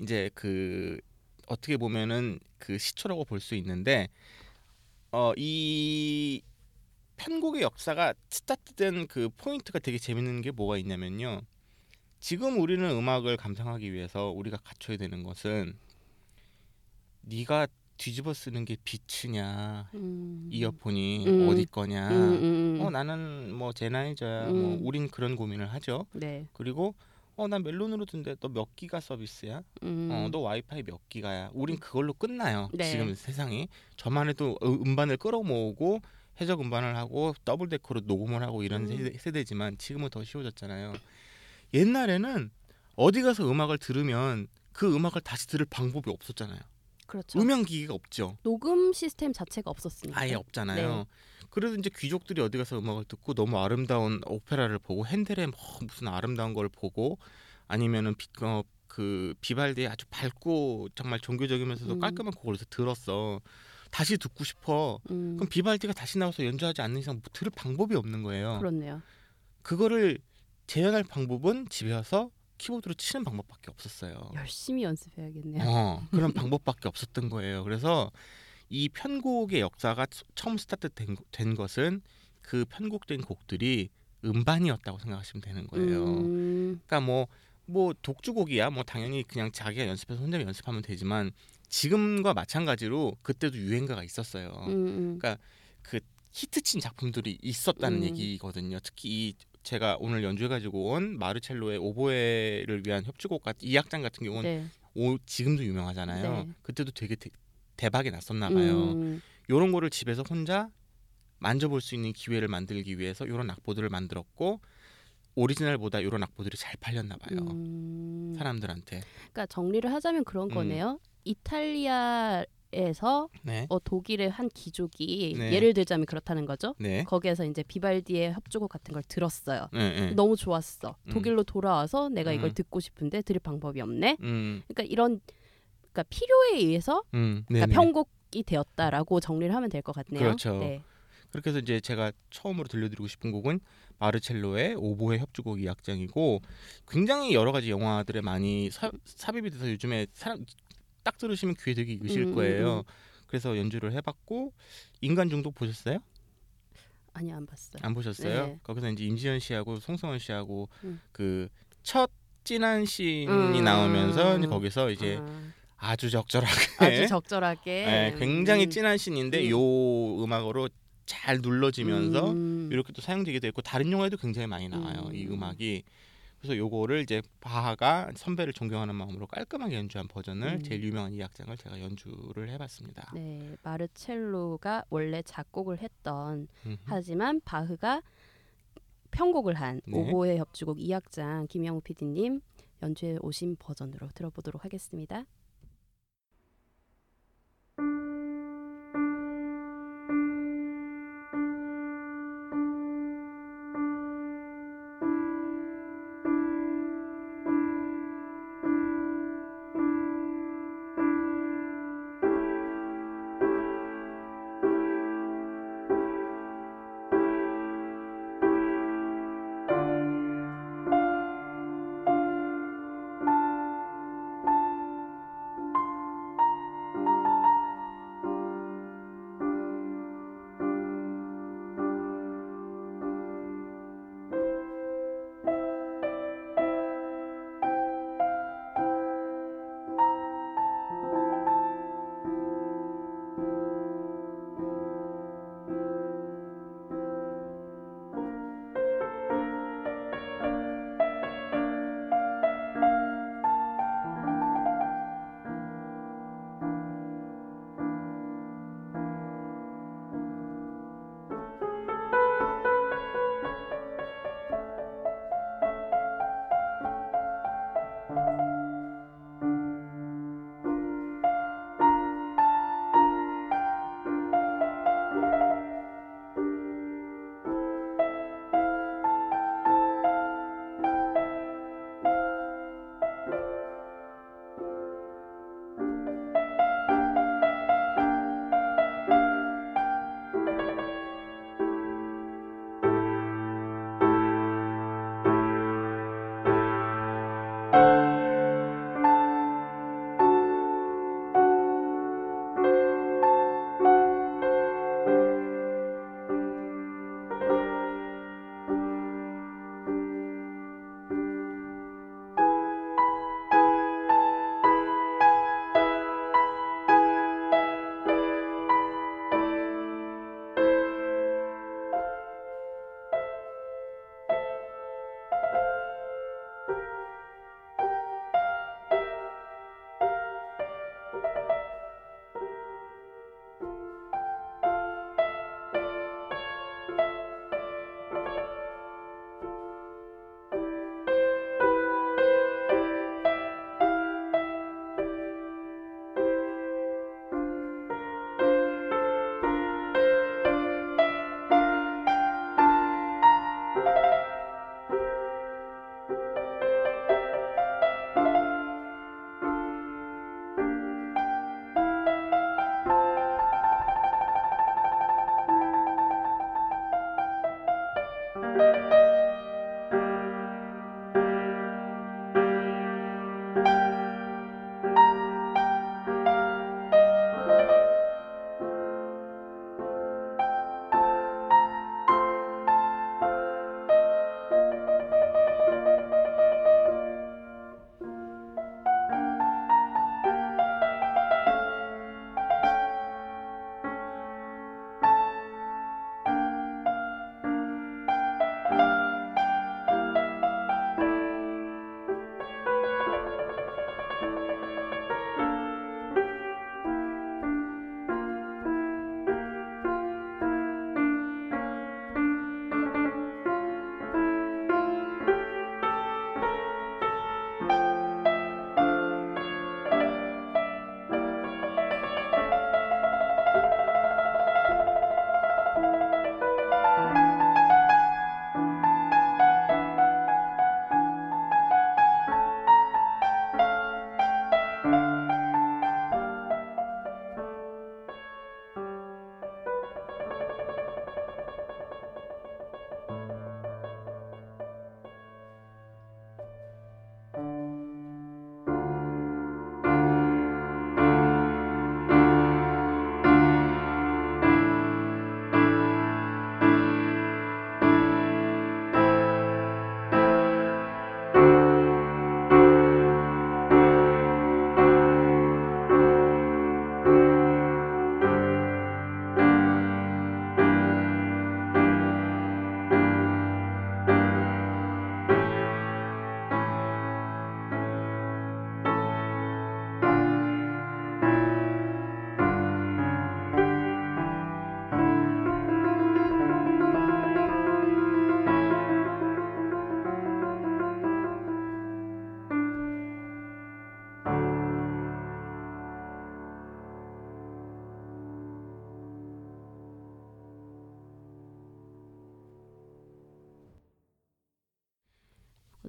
이제 그 어떻게 보면은 그 시초라고 볼 수 있는데 어 이 편곡의 역사가 스타트된 그 포인트가 되게 재밌는 게 뭐가 있냐면요. 지금 우리는 음악을 감상하기 위해서 우리가 갖춰야 되는 것은 네가 뒤집어 쓰는 게 비츠냐 음. 이어폰이 음. 어디 거냐 음, 음, 음. 어 나는 뭐 제나이저야 음. 뭐 우린 그런 고민을 하죠 네. 그리고 어난 멜론으로 듣는데 너 몇 기가 서비스야? 음. 어너 와이파이 몇 기가야? 우린 그걸로 끝나요 네. 지금 세상이. 저만 해도 음- 음반을 끌어모으고 해적 음반을 하고 더블 데커로 녹음을 하고 이런 음. 세대, 세대 지만 지금은 더 쉬워졌잖아요. 옛날에는 어디 가서 음악을 들으면 그 음악을 다시 들을 방법이 없었잖아요 그렇죠. 음향 기기가 없죠 녹음 시스템 자체가 없었으니까. 아예 없잖아요. 네. 그래도 이제 귀족들이 어디 가서 음악을 듣고 너무 아름다운 오페라를 보고 핸델의 뭐 무슨 아름다운 걸 보고 아니면은 비, 어, 그 비발디의 아주 밝고 정말 종교적이면서도 음. 깔끔한 곡을 서 들었어. 다시 듣고 싶어. 음. 그럼 비발디가 다시 나와서 연주하지 않는 이상 뭐 들을 방법이 없는 거예요. 그렇네요. 그거를 재현할 방법은 집에 와서 키보드로 치는 방법밖에 없었어요. 열심히 연습해야겠네요. 어, 그런 방법밖에 없었던 거예요. 그래서 이 편곡의 역사가 처- 처음 스타트 된, 된 것은 그 편곡된 곡들이 음반이었다고 생각하시면 되는 거예요. 음. 그러니까 뭐뭐 독주곡이야 뭐 당연히 그냥 자기가 연습해서 혼자 연습하면 되지만 지금과 마찬가지로 그때도 유행가가 있었어요. 음, 음. 그 히트친 작품들이 있었다는 음. 얘기거든요. 특히 이 제가 오늘 연주해가지고 온 마르첼로의 오보에를 위한 협주곡 같은 이 악장 같은 경우는 네. 오, 지금도 유명하잖아요. 네. 그때도 되게 대, 대박이 났었나 봐요. 음. 요런 거를 집에서 혼자 만져볼 수 있는 기회를 만들기 위해서 요런 악보들을 만들었고 오리지널보다 요런 악보들이 잘 팔렸나 봐요. 음. 사람들한테. 그러니까 정리를 하자면 그런 음. 거네요. 이탈리아 에서 네. 어, 독일의 한 귀족이 네. 예를 들자면 그렇다는 거죠. 네. 거기에서 이제 비발디의 협주곡 같은 걸 들었어요. 네, 네. 너무 좋았어. 음. 독일로 돌아와서 내가 이걸 음. 듣고 싶은데 들을 방법이 없네. 음. 그러니까 이런 그러니까 필요에 의해서 음. 그러니까 네네. 편곡이 되었다라고 정리를 하면 될 것 같네요. 그렇죠. 네. 그렇게 해서 이제 제가 처음으로 들려드리고 싶은 곡은 마르첼로의 오보에 협주곡 2악장이고 굉장히 여러 가지 영화들에 많이 사, 삽입이 돼서 요즘에 사람 딱 들으시면 귀에 되게 익으실 음, 음, 거예요. 음. 그래서 연주를 해봤고 인간 중독 보셨어요? 아니 안 봤어요. 안 보셨어요? 네. 거기서 이제 임지연 씨하고 송승헌 씨하고 음. 그첫 진한 씬이 음. 나오면서 이제 거기서 이제 아, 아주 적절하게 아주 적절하게 네, 굉장히 음. 진한 씬인데 음. 요 음악으로 잘 눌러지면서 음. 이렇게 또 사용되기도 했고 다른 영화에도 굉장히 많이 나와요 음. 이 음악이 그래서 요거를 이제 바하가 선배를 존경하는 마음으로 깔끔하게 연주한 버전을 음. 제일 유명한 이 악장을 제가 연주를 해봤습니다. 네, 마르첼로가 원래 작곡을 했던 음흠. 하지만 바흐가 편곡을 한 네. 오보의 협주곡 2악장 김영우 PD님 연주해 오신 버전으로 들어보도록 하겠습니다.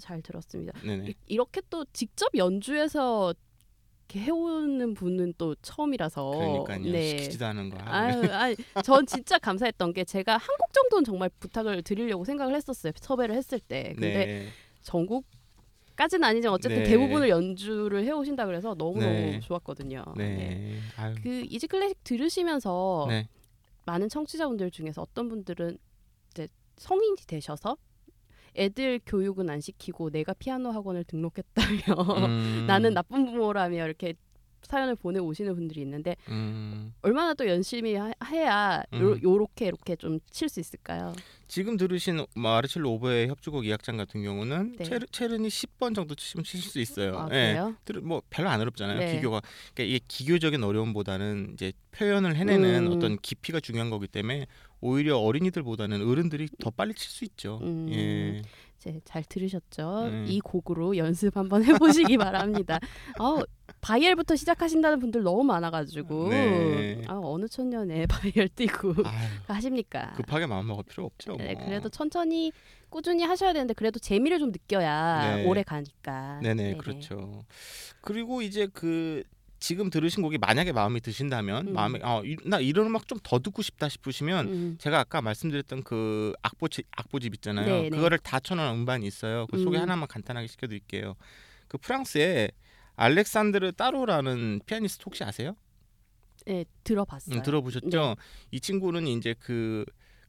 잘 들었습니다. 네네. 이- 이렇게 또 직접 연주해서 이렇게 해오는 분은 또 처음이라서 그러니까요. 시키지도 않은 거. 아유, 아니, 전 진짜 감사했던 게 제가 한 곡 정도는 정말 부탁을 드리려고 생각을 했었어요. 섭외를 했을 때. 근데 네. 전곡까지는 아니지만 어쨌든 네. 대부분을 연주를 해오신다 그래서 너무너무 네. 좋았거든요. 네. 네. 그 이지 클래식 들으시면서 네. 많은 청취자분들 중에서 어떤 분들은 이제 성인이 되셔서 애들 교육은 안 시키고 내가 피아노 학원을 등록했다며 음, 나는 나쁜 부모라며 이렇게 사연을 보내 오시는 분들이 있는데 음, 얼마나 또 열심히 하- 해야 요, 음. 요렇게 이렇게 좀 칠 수 있을까요? 지금 들으신 마르첼로 오보의 협주곡 2악장 같은 경우는 네. 체르, 체르니 10번 정도 치시면 치실 수 있어요. 아, 예. 그래요? 들- 뭐 별로 안 어렵잖아요. 네. 기교가 그러니까 이게 기교적인 어려움보다는 이제 표현을 해내는 음. 어떤 깊이가 중요한 거기 때문에 오히려 어린이들보다는 어른들이 더 빨리 칠 수 있죠. 음. 예. 이제 잘 들으셨죠? 네. 이 곡으로 연습 한번 해보시기 바랍니다. 어, 바이엘부터 시작하신다는 분들 너무 많아가지고 네. 아, 어느 천년에 바이엘 떼고 하십니까? 급하게 마음 먹을 필요 없죠. 네, 뭐. 그래도 천천히 꾸준히 하셔야 되는데 그래도 재미를 좀 느껴야 네. 오래 가니까. 네네 그렇죠. 그리고 이제 그 지금 들으신 곡이 만약에 마음에 드신다면 음. 마음에 어, 이- 나 이런 음악 좀 더 듣고 싶다 싶으시면 음. 제가 아까 말씀드렸던 그 악보집 악보집 있잖아요. 네, 네. 그거를 다 쳐놓은 음반이 있어요. 그 소개 음. 하나만 간단하게 시켜드릴게요. 그 프랑스에 알렉산드르 따로라는 피아니스트 혹시 아세요? 네, 들어봤어요. 음, 들어보셨죠? 이 친구는 이제 그,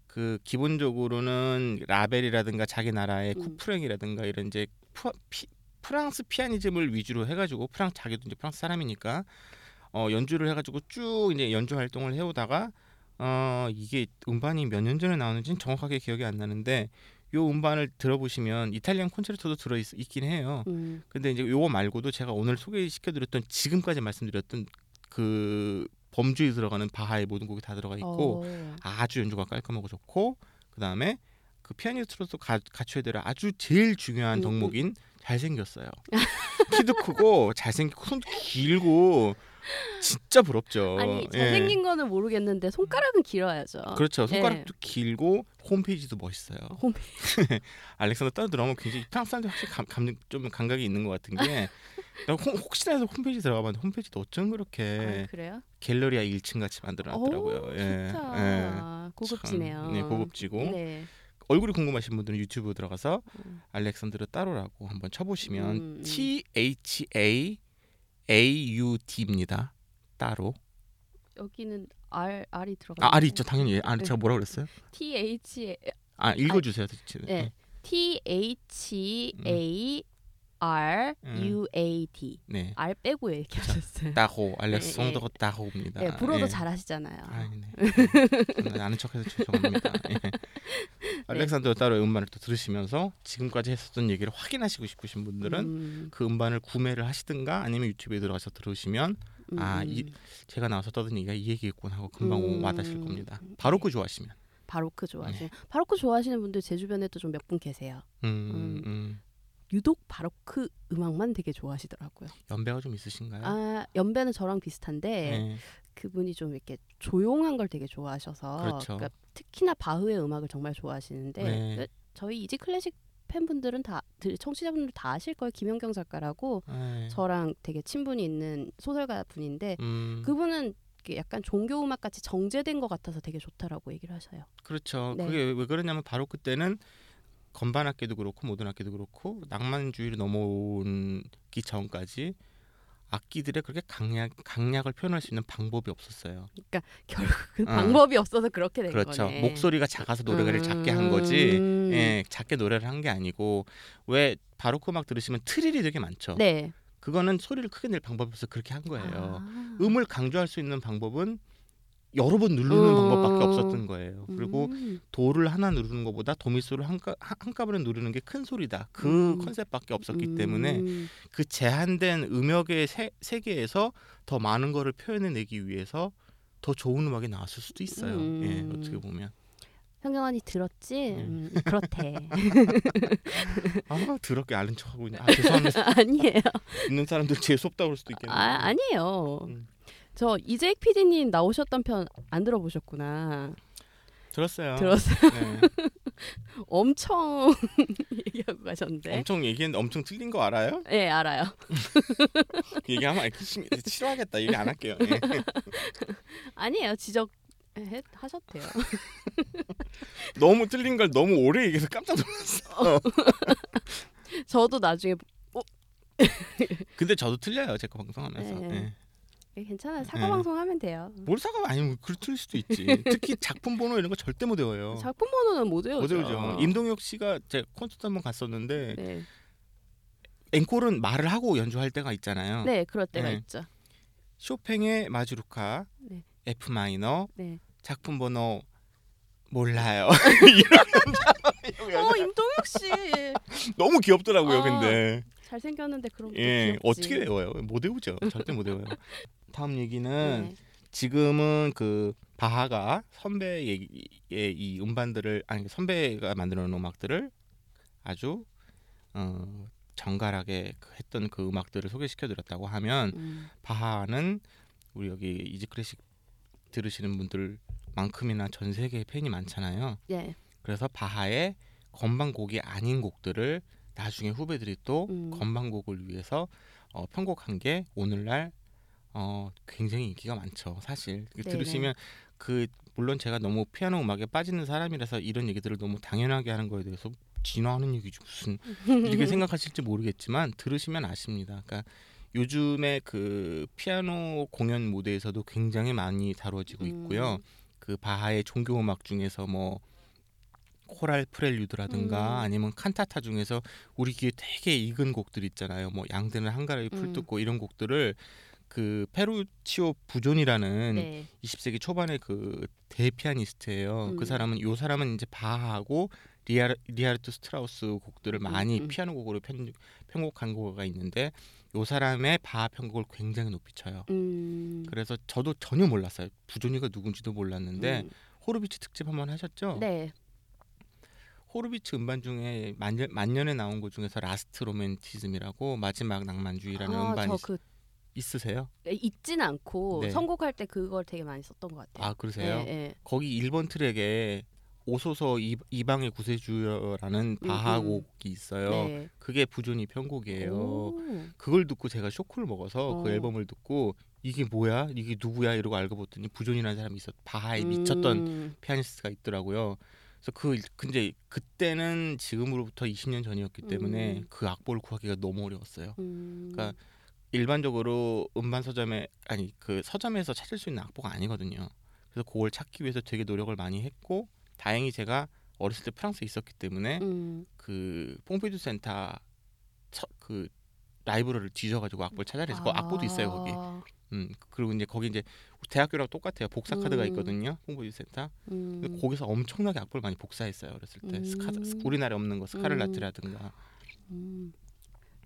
그 기본적으로는 라벨이라든가 자기 나라의 음. 쿠프랭이라든가 이런 이제 피, 프랑스 피아니즘을 위주로 해가지고 프랑스 자기도 이제 프랑스 사람이니까 어, 연주를 해가지고 쭉 이제 연주 활동을 해오다가 어, 이게 음반이 몇 년 전에 나오는지는 정확하게 기억이 안 나는데 요 음반을 들어보시면 이탈리안 콘체르토도 들어 있, 있긴 해요. 음, 근데 이제 요거 말고도 제가 오늘 소개시켜드렸던 지금까지 말씀드렸던 그 범주에 들어가는 바하의 모든 곡이 다 들어가 있고 어, 아주 연주가 깔끔하고 좋고 그 다음에 그 피아니스트로서 가, 갖춰야 될 아주 제일 중요한 음, 덕목인 잘생겼어요. 키도 크고 잘생기고 손도 길고 진짜 부럽죠. 아니 예. 잘생긴 거는 모르겠는데 손가락은 길어야죠. 그렇죠. 손가락도 예. 길고 홈페이지도 멋있어요. 홈페이지. 알렉산더 따로 들어가면 굉장히 프랑스 사람들 확실히 감, 감, 좀 감각이 있는 것 같은 게 나 혹- 혹시나 해서 홈페이지 들어가봤는데 홈페이지도 어쩜 그렇게 아, 그래요? 갤러리아 1층 같이 만들어놨더라고요. 오, 예, 좋다. 고급지네요. 참, 네, 고급지고 네. 얼굴이 궁금하신 분들은 유튜브 들어가서 음. 알렉산드르 따로라고 한번 쳐보시면 음, 음. T H A A U D입니다. 따로. 여기는 R R이 들어가. 아, R 있죠. 당연히. R 제가 뭐라 그랬어요? T H 아, 읽어주세요. 네. T H A R U A D. 네. R 빼고 얘기하셨어요. 따호 알렉산드르 따호입니다. 네, 불어도 예. 잘하시잖아요. 아, 네. 아는 척해서 죄송합니다. 예. 알렉산더 따로 음반을 또 들으시면서 지금까지 했었던 얘기를 확인하시고 싶으신 분들은 음, 그 음반을 구매를 하시든가 아니면 유튜브에 들어가서 들으시면 음, 아, 음. 이- 제가 나와서 떠든 얘기가 이 얘기겠구나 하고 금방 음. 와닿으실 겁니다. 바로크 좋아하시면. 바로크 좋아하시는 바로크 좋아하시는 분들 제 주변에도 좀 몇 분 계세요. 음, 음. 음. 유독 바로크 음악만 되게 좋아하시더라고요. 연배가 좀 있으신가요? 아 연배는 저랑 비슷한데 네. 그분이 좀 이렇게 조용한 걸 되게 좋아하셔서 그렇죠. 그러니까 특히나 바흐의 음악을 정말 좋아하시는데 네. 그 저희 이지 클래식 팬분들은 다 들- 청취자분들 다 아실 거예요. 김영경 작가라고 네. 저랑 되게 친분이 있는 소설가 분인데 음, 그분은 약간 종교 음악 같이 정제된 것 같아서 되게 좋다라고 얘기를 하셔요. 그렇죠. 네. 그게 왜- 왜 그러냐면 바로 그때는 건반 악기도 그렇고 모든 악기도 그렇고 낭만주의로 넘어오기 전까지 악기들의 그렇게 강약 강약을 표현할 수 있는 방법이 없었어요. 결국은 어. 방법이 없어서 그렇게 된 그렇죠. 거네. 목소리가 작아서 노래를 작게 한 거지. 음. 예, 작게 노래를 한 게 아니고 왜 바로크 음악 들으시면 트릴이 되게 많죠. 네. 그거는 소리를 크게 낼 방법이 없어서 그렇게 한 거예요. 아. 음을 강조할 수 있는 방법은 여러 번 누르는 음. 방법밖에 없었던 거예요. 그리고 음. 도를 하나 누르는 것보다 도미소를 한가, 한- 한꺼번에 누르는 게 큰 소리다. 그 음. 컨셉밖에 없었기 음. 때문에 그 제한된 음역의 세, 세계에서 더 많은 거를 표현해내기 위해서 더 좋은 음악이 나왔을 수도 있어요. 음. 예, 어떻게 보면. 현경언니 들었지? 음, 그렇대. 아 더럽게 아는 척하고 있네. 아 죄송합니다. 아니에요. 있는 사람들 재수 없다고 그럴 수도 있겠네요. 아, 아니에요. 음. 저 이재익 PD님 나오셨던 편 안 들어보셨구나. 들었어요. 들었어요. 네. 엄청 얘기하고 가셨는데. 엄청 얘기했는데 엄청 틀린 거 알아요? 네 알아요. 얘기하면 심- 싫어하겠다. 얘기 안 할게요. 예. 아니에요 지적 해, 돼요. 너무 틀린 걸 너무 오래 얘기해서 깜짝 놀랐어. 저도 나중에 근데 저도 틀려요. 제가 방송하면서. 네. 예. 예, 괜찮아요. 사과 네. 방송 하면 돼요. 뭘 사가 아니면 글 틀릴 수도 있지. 특히 작품 번호 이런 거 절대 못 외워요. 작품 번호는 못 외우죠. 못 외우죠. 임동혁 씨가 제 콘서트 한 번 갔었는데 네, 앵콜은 말을 하고 연주할 때가 있잖아요. 네 그럴 때가 네. 있죠. 쇼팽의 마주루카 네. F 마이너 네. 작품 번호 몰라요. 어 임동혁 씨 너무 귀엽더라고요. 아, 근데 잘생겼는데 그런 거 예 귀엽지. 어떻게 외워요? 못 외우죠. 절대 못 외워요. 다음 얘기는 네. 지금은 그 바하가 선배의 이 음반들을 아니 선배가 만들어 놓은 음악들을 아주 어, 정갈하게 그 했던 그 음악들을 소개시켜 드렸다고 하면 음, 바하는 우리 여기 이지 클래식 들으시는 분들만큼이나 전 세계에 팬이 많잖아요. 네. 그래서 바하의 건반곡이 아닌 곡들을 나중에 후배들이 또 음. 건반곡을 위해서 어, 편곡한 게 오늘날 어, 굉장히 인기가 많죠. 사실 그 네네. 들으시면 그 물론 제가 너무 피아노 음악에 빠지는 사람이라서 이런 얘기들을 너무 당연하게 하는 거에 대해서 진화하는 얘기지 무슨 이렇게 생각하실지 모르겠지만 들으시면 아십니다. 그러니까 요즘에 그 피아노 공연 무대에서도 굉장히 많이 다뤄지고 있고요. 음. 그 바하의 종교 음악 중에서 뭐 코랄 프렐류드라든가 음. 아니면 칸타타 중에서 우리 귀에 되게 익은 곡들 있잖아요. 뭐 양들은 한가로이 풀 음. 뜯고 이런 곡들을 그 페루치오 부조니라는 네. 20세기 초반의 그 대피아니스트예요. 음. 그 사람은 요 사람은 이제 바하하고 리아르, 리하르트 스트라우스 곡들을 음, 많이 음. 피아노 곡으로 편, 편곡한 거가 있는데 요 사람의 바하 편곡을 굉장히 높이 쳐요. 음. 그래서 저도 전혀 몰랐어요. 부조니가 누군지도 몰랐는데 음. 호로비츠 특집 한번 하셨죠? 네. 호로비츠 음반 중에 만년, 만년에 나온 것 중에서 Last Romanticism이라고 마지막 낭만주의라는 아, 음반이 저그 있으세요? 있진 않고 네. 선곡할 때 그걸 되게 많이 썼던 것 같아요. 아 그러세요? 네, 네. 거기 1번 트랙에 오소서 이, 이방의 구세주여라는 바하곡이 있어요. 네. 그게 부조니 편곡이에요. 오. 그걸 듣고 제가 쇼크를 먹어서 그 어. 앨범을 듣고 이게 뭐야? 이게 누구야? 이러고 알고 봤더니 부존이라는 사람이 있었. 바하에 미쳤던 음. 피아니스트가 있더라고요. 그래서 그 근데 그때는 지금으로부터 20년 전이었기 때문에 음. 그 악보를 구하기가 너무 어려웠어요. 음. 그러니까 일반적으로 음반 서점에 아니 그 서점에서 찾을 수 있는 악보가 아니거든요. 그래서 그걸 찾기 위해서 되게 노력을 많이 했고 다행히 제가 어렸을 때 프랑스에 있었기 때문에 음. 그 퐁피두 센터 서, 그 라이브러리를 뒤져가지고 악보를 찾아내서 그 악보도 있어요 거기. 아. 음 그리고 이제 거기 이제 대학교랑 똑같아요. 복사 카드가 음. 있거든요. 퐁피두 센터. 음. 거기서 엄청나게 악보를 많이 복사했어요 어렸을 때. 스카 음. 우리나라에 없는 거 스카를라트라든가.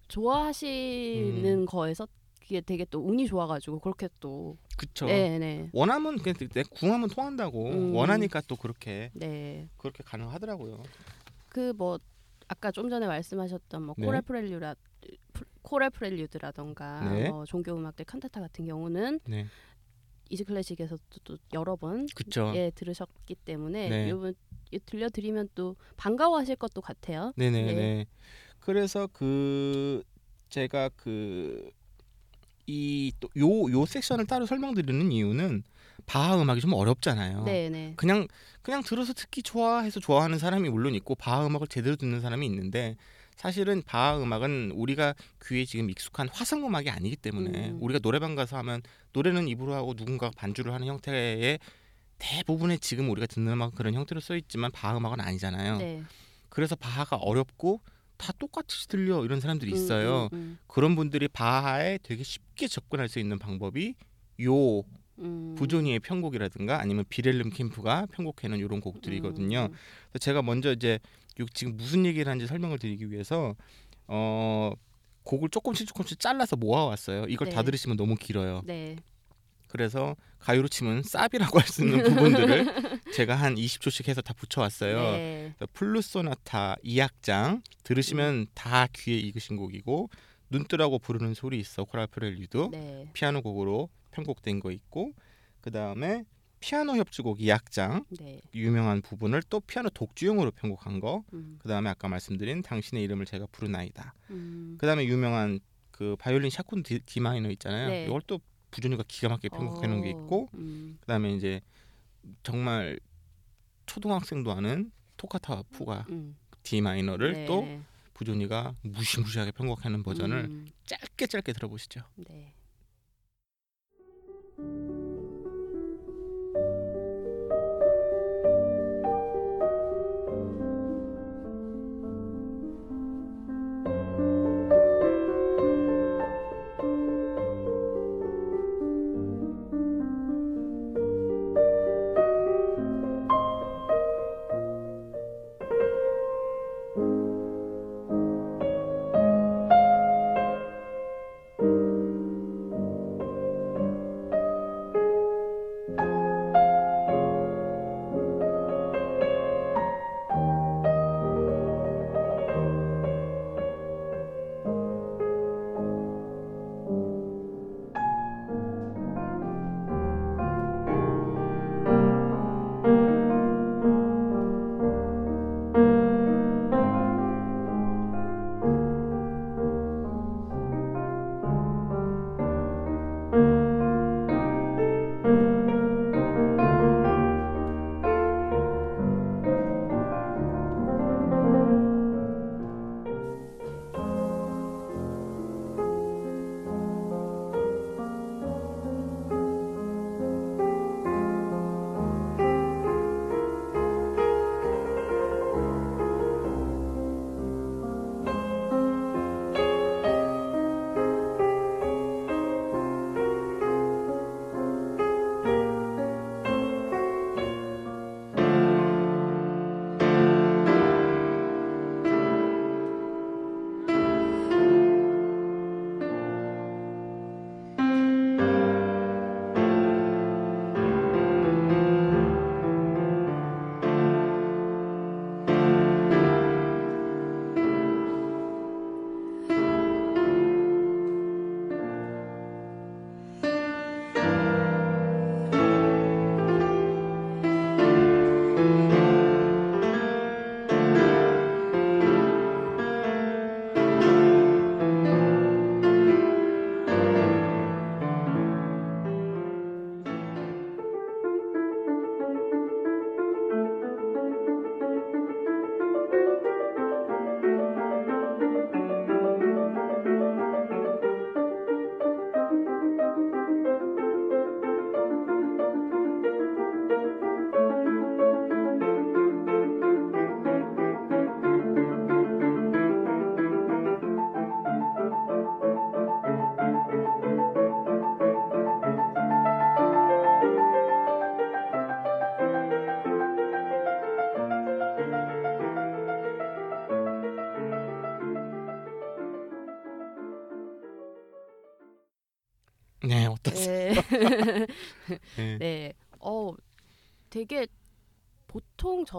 음. 좋아하시는 음. 거에서 그게 되게 또 운이 좋아가지고 그렇게 또 그쵸. 네네 원하면 그냥 내 궁하면 통한다고 음. 원하니까 또 그렇게 네. 그렇게 가능하더라고요. 그 뭐 아까 좀 전에 말씀하셨던 뭐 네. 코랄 프렐류라 코랄 프렐류드라던가 네. 뭐 종교 음악들 칸타타 같은 경우는 네, 이지 클래식에서 또, 또 여러 번 그쵸. 예 들으셨기 때문에 네. 이 들려드리면 또 반가워하실 것도 같아요. 네네네. 네. 그래서 그 제가 그 이또요요 섹션을 따로 설명드리는 이유는 바하 음악이 좀 어렵잖아요. 네네. 그냥 그냥 들어서 듣기 좋아해서 좋아하는 사람이 물론 있고 바하 음악을 제대로 듣는 사람이 있는데 사실은 바하 음악은 우리가 귀에 지금 익숙한 화성 음악이 아니기 때문에 음. 우리가 노래방 가서 하면 노래는 입으로 하고 누군가가 반주를 하는 형태의 대부분의 지금 우리가 듣는 음악은 그런 형태로 써 있지만 바하 음악은 아니잖아요. 네. 그래서 바하가 어렵고 다 똑같이 들려 이런 사람들이 있어요. 음, 음, 그런 분들이 바하에 되게 쉽게 접근할 수 있는 방법이 요 음, 음. 부조니의 편곡이라든가 아니면 비렐름 캠프가 편곡해놓은 이런 곡들이거든요. 음, 그래서 제가 먼저 이제 요 지금 무슨 얘기를 하는지 설명을 드리기 위해서 어 곡을 조금씩 조금씩 잘라서 모아왔어요. 이걸 다 네. 들으시면 너무 길어요. 네. 그래서 가요로 치면 쌉이라고 할 수 있는 부분들을 제가 한 20초씩 해서 다 붙여왔어요. 네. 플루소나타 2악장 들으시면 음. 다 귀에 익으신 곡이고 눈뜨라고 부르는 소리 있어 코랄 프렐류드 네. 피아노 곡으로 편곡된 거 있고 그 다음에 피아노 협주곡 2악장 네. 유명한 부분을 또 피아노 독주용으로 편곡한 거. 음. 그다음에 아까 말씀드린 당신의 이름을 제가 부르나이다. 음. 그다음에 유명한 그 바이올린 샤콘 D, D minor 있잖아요. 네. 이걸 또 부조니가 기가 막히게 편곡해 놓은 게 있고 음. 그다음에 이제 정말 초등학생도 아는 토카타 푸가 음. D 마이너를 네, 또 네. 부준이가 무시무시하게 편곡하는 버전을 음. 짧게 짧게 들어보시죠. 네. 네,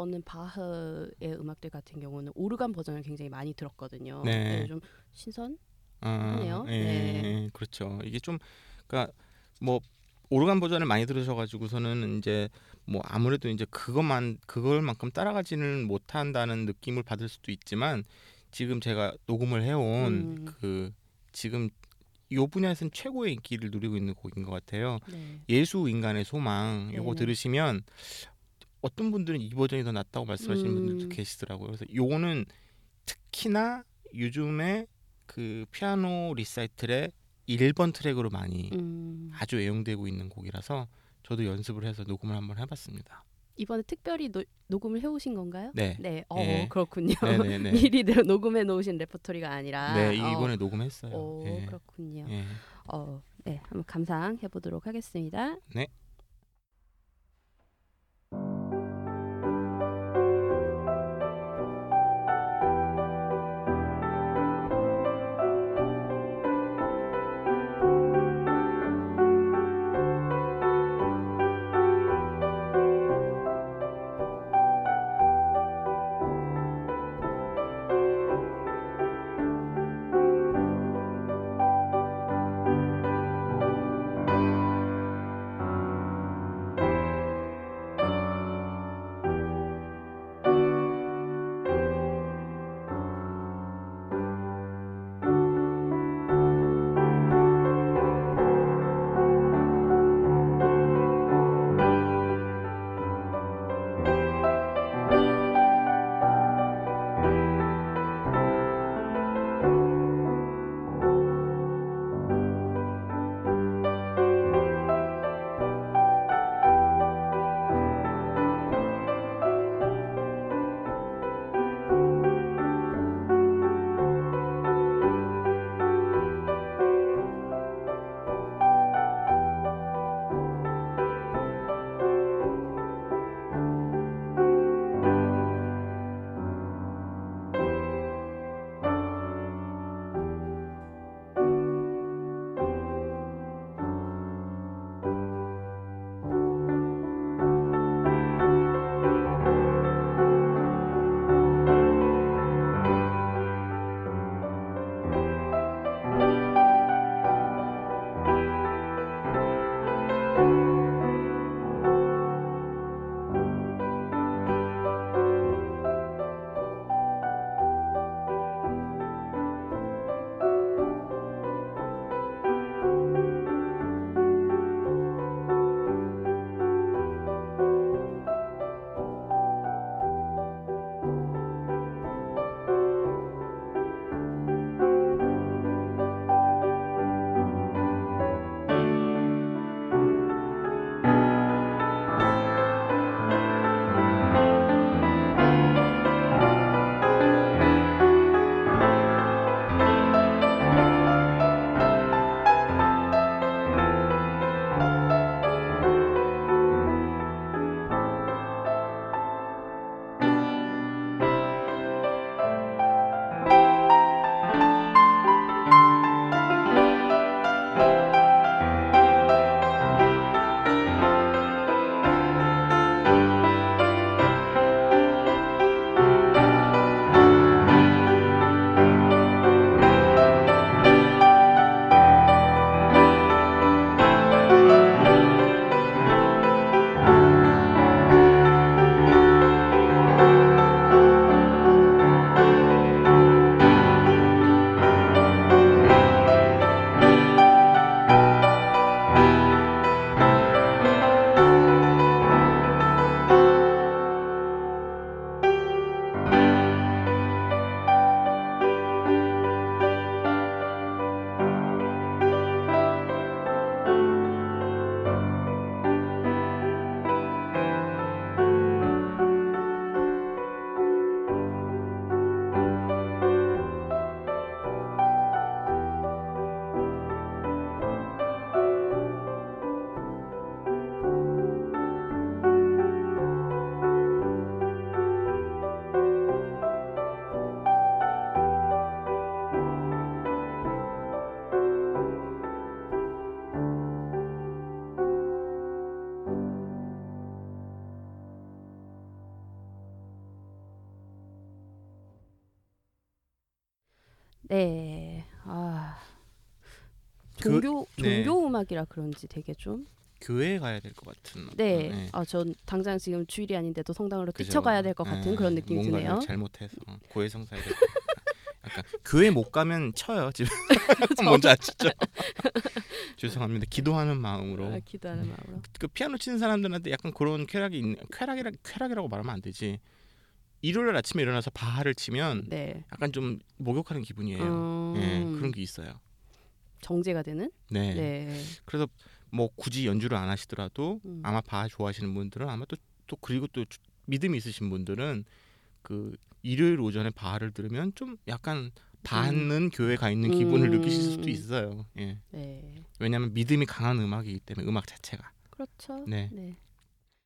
저는 바흐의 음악들 같은 경우는 오르간 버전을 굉장히 많이 들었거든요. 네. 좀 신선? 아, 하네요. 예, 네. 그렇죠. 이게 좀 그러니까 뭐 오르간 버전을 많이 들으셔가지고서는 이제 뭐 아무래도 이제 그것만 그걸만큼 따라가지는 못한다는 느낌을 받을 수도 있지만 지금 제가 녹음을 해온 음. 그 지금 요 분야에서는 최고의 인기를 누리고 있는 곡인 것 같아요. 네. 예수 인간의 소망 요거 네네. 들으시면 어떤 분들은 이 버전이 더 낫다고 말씀하시는 음. 분들도 계시더라고요. 그래서 요거는 특히나 요즘에 그 피아노 리사이틀의 1번 트랙으로 많이 음. 아주 애용되고 있는 곡이라서 저도 연습을 해서 녹음을 한번 해봤습니다. 이번에 특별히 노, 녹음을 해오신 건가요? 네. 네. 어 예. 그렇군요. 네네네. 미리 내- 녹음해 놓으신 레퍼토리가 아니라. 네, 어, 이번에 녹음했어요. 오, 예. 그렇군요. 예. 어, 네, 한번 감상해 보도록 하겠습니다. 네. 종교 네. 종교 음악이라 그런지 되게 좀 교회에 가야 될 것 같은. 네. 네. 아, 전 당장 지금 주일이 아닌데도 성당으로 그죠? 뛰쳐가야 될 것 같은 네, 그런 느낌이 뭔가를 드네요. 잘못해서 고해성사에 약간 교회 못 가면 쳐요 지금 뭔지 아시죠? 죄송합니다. 기도하는 마음으로 아, 기도하는 마음으로. 그 피아노 치는 사람들한테 약간 그런 쾌락이 있는 쾌락이라 쾌락이라고 말하면 안 되지. 일요일 아침에 일어나서 바하를 치면 네. 약간 좀 목욕하는 기분이에요. 음, 예, 그런 게 있어요. 정제가 되는? 네. 네. 그래서 뭐 굳이 연주를 안 하시더라도 음. 아마 바하 좋아하시는 분들은 아마 또 또 그리고 또 주- 믿음이 있으신 분들은 그 일요일 오전에 바하를 들으면 좀 약간 받는 교회 가 있는 기분을 음. 느끼실 수도 있어요. 예. 네. 왜냐하면 믿음이 강한 음악이기 때문에 음악 자체가. 그렇죠. 네. 네.